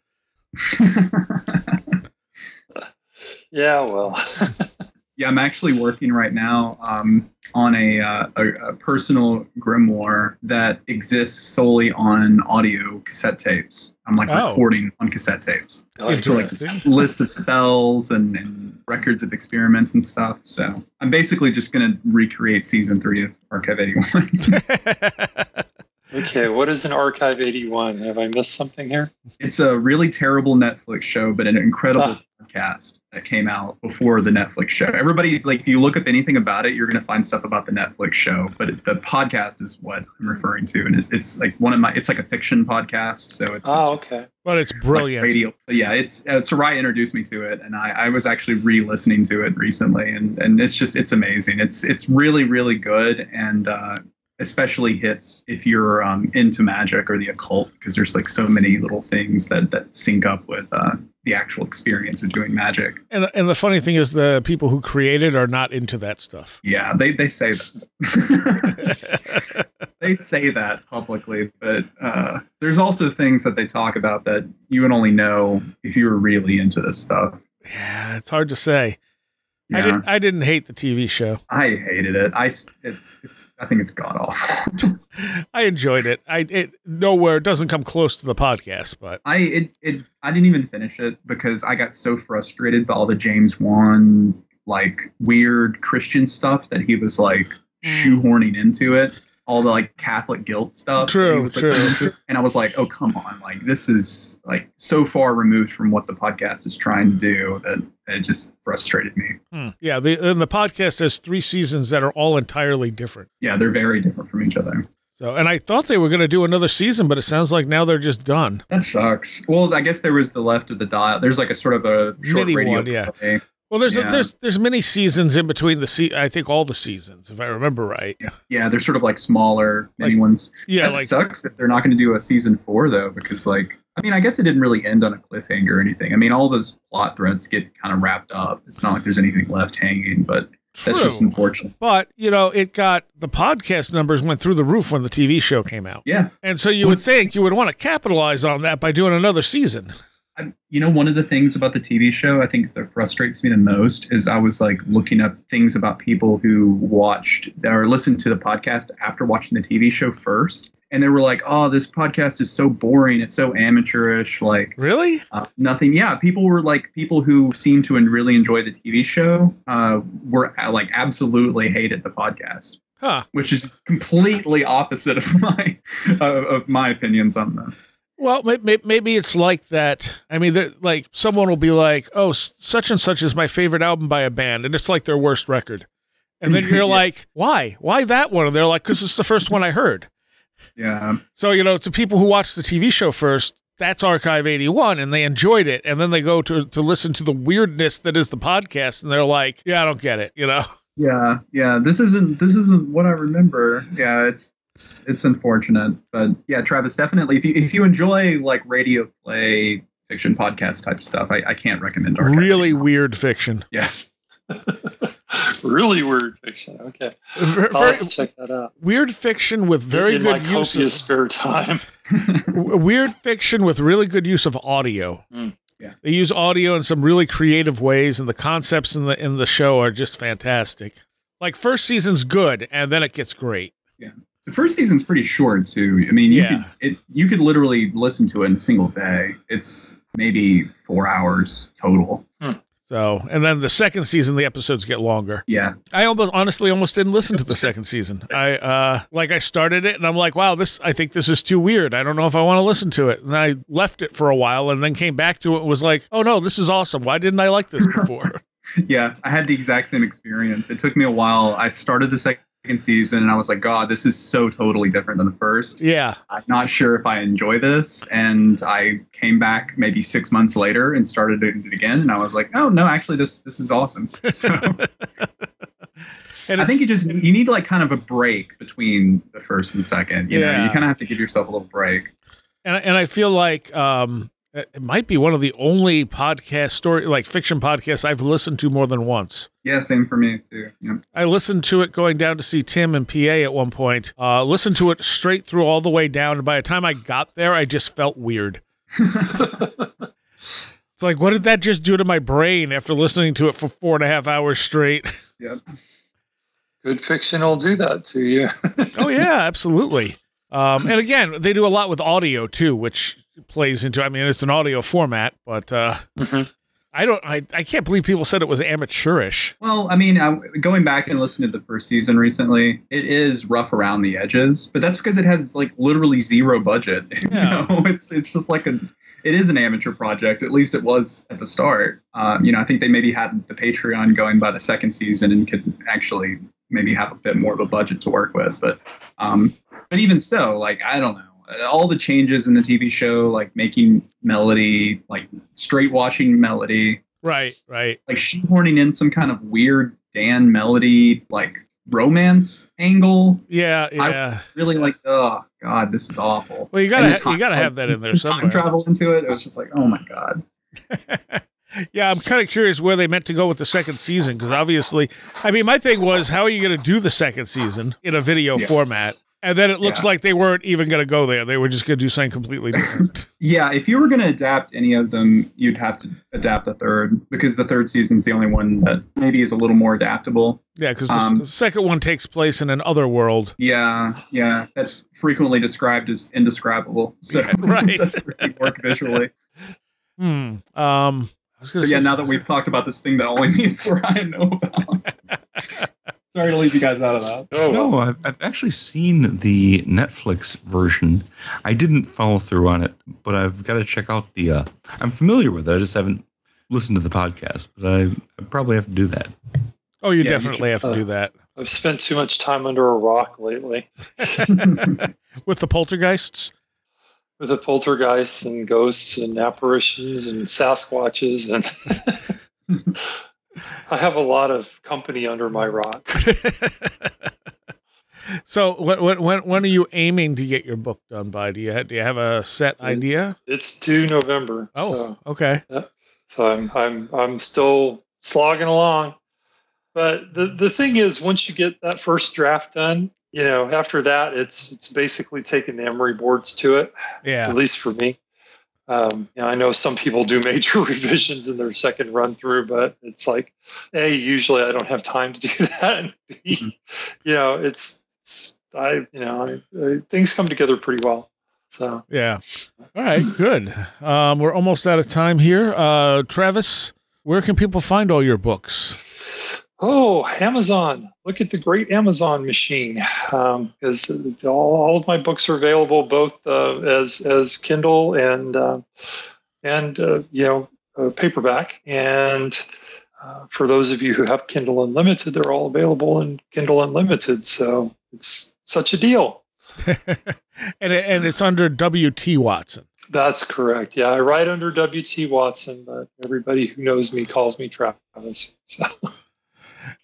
Yeah, well. Yeah, I'm actually working right now um, on a, uh, a, a personal grimoire that exists solely on audio cassette tapes. I'm like Oh. recording on cassette tapes. Nice. So like Interesting. lists of spells and, and records of experiments and stuff. So I'm basically just gonna recreate season three of Archive 81. Okay, what is an Archive 81? Have I missed something here? it's a really terrible Netflix show, but an incredible Ah. Podcast that came out before the Netflix show. Everybody's like, if you look up anything about it, you're going to find stuff about the Netflix show, but it, the podcast is what I'm referring to, and it, it's like one of my, it's like a fiction podcast, so it's, Oh, it's okay. but it's like brilliant. radio. But yeah, it's uh, Seriah introduced me to it, and I, I was actually re-listening to it recently, and and it's just it's amazing. It's it's really really good, and uh, especially hits if you're um, into magic or the occult, because there's like so many little things that that sync up with uh, the actual experience of doing magic. And, and the funny thing is, the people who created are not into that stuff. Yeah, they they say that. they say that publicly, but uh, there's also things that they talk about that you would only know if you were really into this stuff. yeah, it's hard to say. I didn't. I didn't hate the TV show. I hated it. I it's it's I think it's god awful. I enjoyed it. I it nowhere it doesn't come close to the podcast, but I it, it I didn't even finish it because I got so frustrated by all the James Wan like weird Christian stuff that he was like mm. shoehorning into it. All the like Catholic guilt stuff. True, he was, like, true. putting into it. And I was like, oh come on, like this is like so far removed from what the podcast is trying to do that it just frustrated me. Hmm. yeah, the and the podcast has three seasons that are all entirely different. Yeah, they're very different from each other. So, and I thought they were going to do another season, but it sounds like now they're just done. That sucks. Well, I guess there was the left of the dial. There's like a sort of a short Mini radio one, yeah. play. Well, there's Yeah. there's there's many seasons in between the se- I think all the seasons, if I remember right. Yeah, they're sort of like smaller mini Like- ones. Yeah, that like sucks if they're not going to do a season four though, because like I mean, I guess it didn't really end on a cliffhanger or anything. I mean, all those plot threads get kind of wrapped up. It's not like there's anything left hanging, but that's just unfortunate. But you know, it got the podcast numbers went through the roof when the TV show came out, Yeah, and so you What's- would think you would want to capitalize on that by doing another season. You know, one of the things about the TV show I think that frustrates me the most is I was like looking up things about people who watched or listened to the podcast after watching the TV show first. And they were like, oh, this podcast is so boring. It's so amateurish. Like, Really? uh, nothing. Yeah, people were like, people who seemed to really enjoy the TV show uh, were uh, like, absolutely hated the podcast, Huh. which is completely opposite of my, of my opinions on this. Well, may- may- maybe it's like that. I mean, like someone will be like, "Oh, such and such is my favorite album by a band," and it's like their worst record. And then you're Yeah. like, "Why? Why that one?" And they're like, "Cause it's the first one I heard." Yeah. So you know, to people who watch the TV show first, that's Archive 81, and they enjoyed it, and then they go to to listen to the weirdness that is the podcast, and they're like, "Yeah, I don't get it," you know. Yeah, yeah. This isn't this isn't what I remember. Yeah, it's it's, it's unfortunate, but yeah, Travis, definitely. If you if you enjoy like radio play fiction podcast type stuff, I, I can't recommend Archive. Really weird fiction. Yeah, really weird fiction. Okay. Ver- I'll very have to check that out. weird fiction with very in good my use. Of, spare time. weird fiction with really good use of audio. Mm. Yeah. They use audio in some really creative ways, and the concepts in the in the show are just fantastic. Like first season's good, and then it gets great. The first season's pretty short too. I mean, you Yeah. could it you could literally listen to it in a single day. It's maybe four hours total. So, and then the second season, the episodes get longer. Yeah, I almost, honestly, almost didn't listen to the second season. I, uh, like, I started it and I'm like, wow, this, I think this is too weird. I don't know if I want to listen to it. And I left it for a while and then came back to it and was like, oh no, this is awesome. Why didn't I like this before? yeah. I had the exact same experience. It took me a while. I started the second season and I was like, God, this is so totally different than the first. yeah. I'm not sure if I enjoy this. And I came back maybe six months later and started doing it again. And I was like, oh no, actually this this is awesome. So And I think you just you need like kind of a break between the first and second. You know, Yeah. you kind of have to give yourself a little break. and and I feel like um, it it might be one of the only podcast story like fiction podcasts I've listened to more than once. Yeah, same for me too. Yeah. I listened to it going down to see Tim and PA at one point. Uh, listened to it straight through all the way down, and by the time I got there, I just felt weird. It's like, what did that just do to my brain after listening to it for four and a half hours straight? Yep. Good fiction will do that to you. oh yeah, absolutely. Um, and again, they do a lot with audio too, which plays into. I mean, it's an audio format, but uh, Mhm. I don't. I, I can't believe people said it was amateurish. Well, I mean, I, going back and listening to the first season recently, it is rough around the edges, but that's because it has like literally zero budget. Yeah. You know, it's it's just like a it is an amateur project. At least it was at the start. Um, you know, I think they maybe had the Patreon going by the second season and could actually maybe have a bit more of a budget to work with. But um, but even so, like I don't know. All the changes in the TV show, like making melody, like straight washing melody, Right, right. like shoehorning in some kind of weird Dan melody, like romance angle. Yeah, I- yeah. Really like, oh god, this is awful. well, you gotta you gotta have that in there Time travel into it. It was just like, oh my god. yeah, I'm kind of curious where they meant to go with the second season because obviously, I mean, my thing was how are you going to do the second season in a video Yeah. format? And then it looks Yeah. like they weren't even going to go there. They were just going to do something completely different. Yeah, if you were going to adapt any of them, you'd have to adapt the third because the third season's the only one that maybe is a little more adaptable. yeah, because Um, the second one takes place in an other world. Yeah, yeah, that's frequently described as indescribable. So Yeah, right. it doesn't really work visually. Hmm. Um. I was So yeah, say- now that we've talked about this thing that only me and Ryan know about. Sorry to leave you guys out of that. Oh, well. No, I've, I've actually seen the Netflix version. I didn't follow through on it, but I've got to check out the. Uh, I'm familiar with it. I just haven't listened to the podcast, but I, I probably have to do that. oh, you Yeah, you definitely have should- to do that I've spent too much time under a rock lately with the poltergeists. with the poltergeists and ghosts and apparitions and Sasquatches and I have a lot of company under my rock. so, when, when when when are you aiming to get your book done by? Do you ha- do you have a set idea? It's due November. Oh, So okay. So I'm I'm I'm still slogging along. But the the thing is, once you get that first draft done, you know, after that, it's it's basically taking the emery boards to it. Yeah. At least for me. Um, you know, I know some people do major revisions in their second run through, but it's like, a usually I don't have time to do that, and b, Mhm. you know, it's, it's I you know I, I, things come together pretty well. So Yeah. All right. Good. Um, we're almost out of time here. Uh, Travis, where can people find all your books? Oh, Amazon! Look at the great Amazon machine, because all, all of my books are available both uh, as as Kindle and uh, and uh, you know uh, paperback. And uh, for those of you who have Kindle Unlimited, they're all available in Kindle Unlimited. So it's such a deal. and and it's under W.T. Watson. That's correct. Yeah, I write under W.T. Watson, but everybody who knows me calls me Travis. So.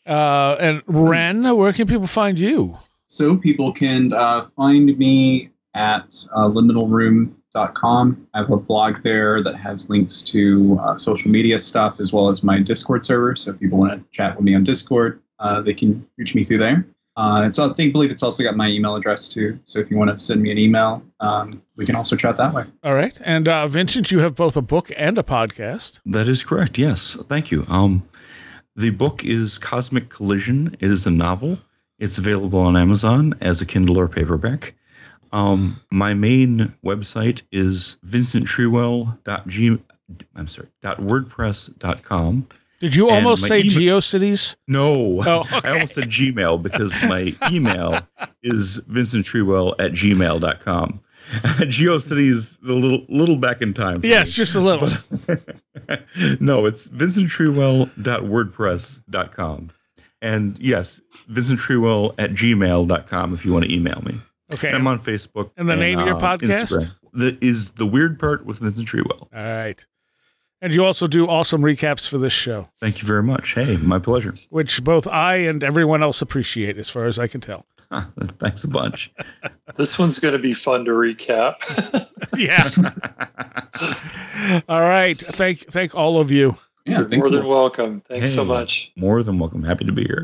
Uh, and Wren, where can people find you? So people can uh, find me at uh, liminalroom.com. I have a blog there that has links to uh, social media stuff as well as my Discord server. So if people want to chat with me on Discord, uh, they can reach me through there. Uh, it's I think believe it's also got my email address too. So if you want to send me an email, um, we can also chat that way. All right. And uh, Vincent, you have both a book and a podcast. That is correct. Yes, thank you. Um, the book is Cosmic Collision. It is a novel. It's available on Amazon as a Kindle or paperback. Um, my main website is vincenttreewell.g. I'm sorry, .wordpress.com. Did you almost say email- GeoCities? No, Oh, I almost said Gmail because my email is vincenttreewell at gmail.com. GeoCities a little little back in time. Yes, me. just a little. no, it's vincenttreewell.wordpress.com. And yes, vincenttreewell at gmail.com if you want to email me. Okay. And I'm on Facebook. And the name of your uh, podcast? Instagram. The, is The Weird Part with Vincent Treewell. All right. And you also do awesome recaps for this show, Thank you very much. Hey, my pleasure. which both I and everyone else appreciate, as far as I can tell. Thanks a bunch. This one's going to be fun to recap. Yeah. all right. Thank thank all of you. Yeah, You're thanks. more than for- welcome. Thanks so much. More than welcome. Happy to be here.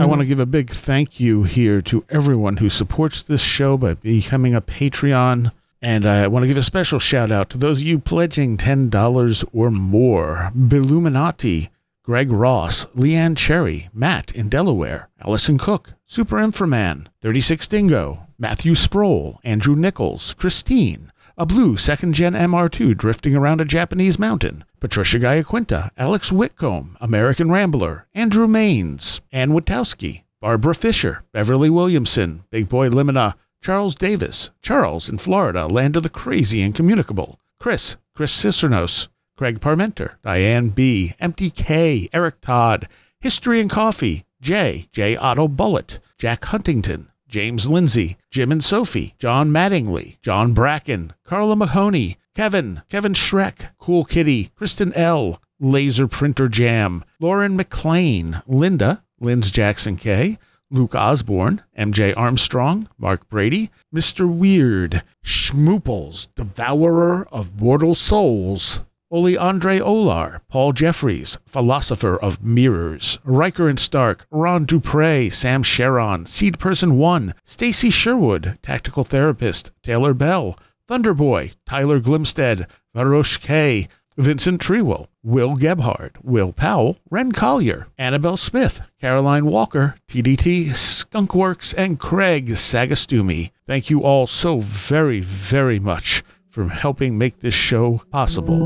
I want to give a big thank you here to everyone who supports this show by becoming a Patreon. And I want to give a special shout out to those of you pledging $10 or more Billuminati, Greg Ross, Leanne Cherry, Matt in Delaware, Allison Cook, Super Inframan, 36 Dingo, Matthew Sproul, Andrew Nichols, Christine, a blue second gen MR2 drifting around a Japanese mountain, Patricia Giaquinta, Alex Whitcomb, American Rambler, Andrew Maines, Ann Witowski, Barbara Fisher, Beverly Williamson, Big Boy Limina, Charles Davis, Charles in Florida, land of the crazy and communicable, Chris, Chris Cicernos, Craig Parmenter, Diane B., Empty K., Eric Todd, History and Coffee, J., J. Otto Bullitt, Jack Huntington, James Lindsay, Jim and Sophie, John Mattingly, John Bracken, Carla Mahoney, Kevin, Kevin Schreck, Cool Kitty, Kristen L., Laser Printer Jam, Lauren McLean, Linda, Linz Jackson K., Luke Osborne, MJ Armstrong, Mark Brady, Mr. Weird, Schmooples, Devourer of Mortal Souls, Oli Andre Olar, Paul Jeffries, Philosopher of Mirrors, Riker and Stark, Ron Dupre, Sam Sharon, Seed Person 1, Stacy Sherwood, Tactical Therapist, Taylor Bell, Thunderboy, Tyler Glimstead, Varosh K, Vincent Treewell, Will Gebhard, Will Powell, Ren Collier, Annabelle Smith, Caroline Walker, TDT, Skunkworks, and Craig Sagastumi. Thank you all so very, very much for helping make this show possible.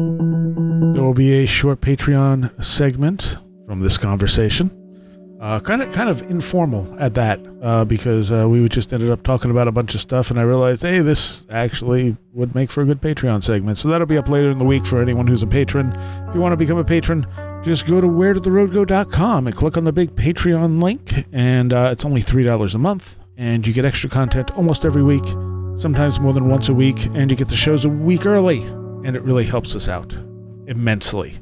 There will be a short Patreon segment from this conversation. Uh, kind of, kind of informal at that, uh, because uh, we just ended up talking about a bunch of stuff, and I realized, hey, this actually would make for a good Patreon segment. So that'll be up later in the week for anyone who's a patron. If you want to become a patron, just go to where did the road go.com and click on the big Patreon link, and uh, it's only three dollars a month, and you get extra content almost every week, sometimes more than once a week, and you get the shows a week early, and it really helps us out immensely.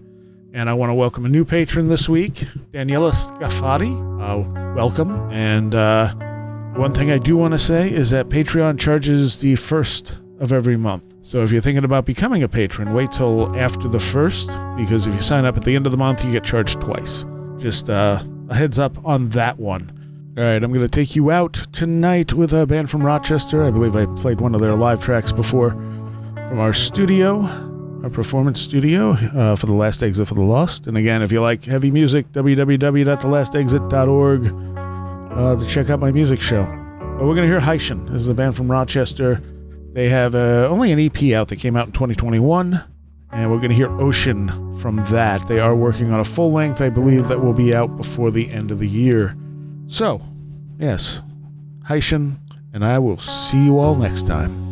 And I want to welcome a new patron this week, Daniela Scafati. Uh, welcome. And uh, one thing I do want to say is that Patreon charges the first of every month. So if you're thinking about becoming a patron, wait till after the first, because if you sign up at the end of the month, you get charged twice. Just uh, a heads up on that one. All right, I'm going to take you out tonight with a band from Rochester. I believe I played one of their live tracks before from our studio our performance studio uh, for The Last Exit for the Lost. And again, if you like heavy music, www.thelastexit.org uh, to check out my music show. But we're going to hear Heischen. This is a band from Rochester. They have uh, only an EP out that came out in 2021. And we're going to hear Ocean from that. They are working on a full length, I believe, that will be out before the end of the year. So, yes, Heischen, and I will see you all next time.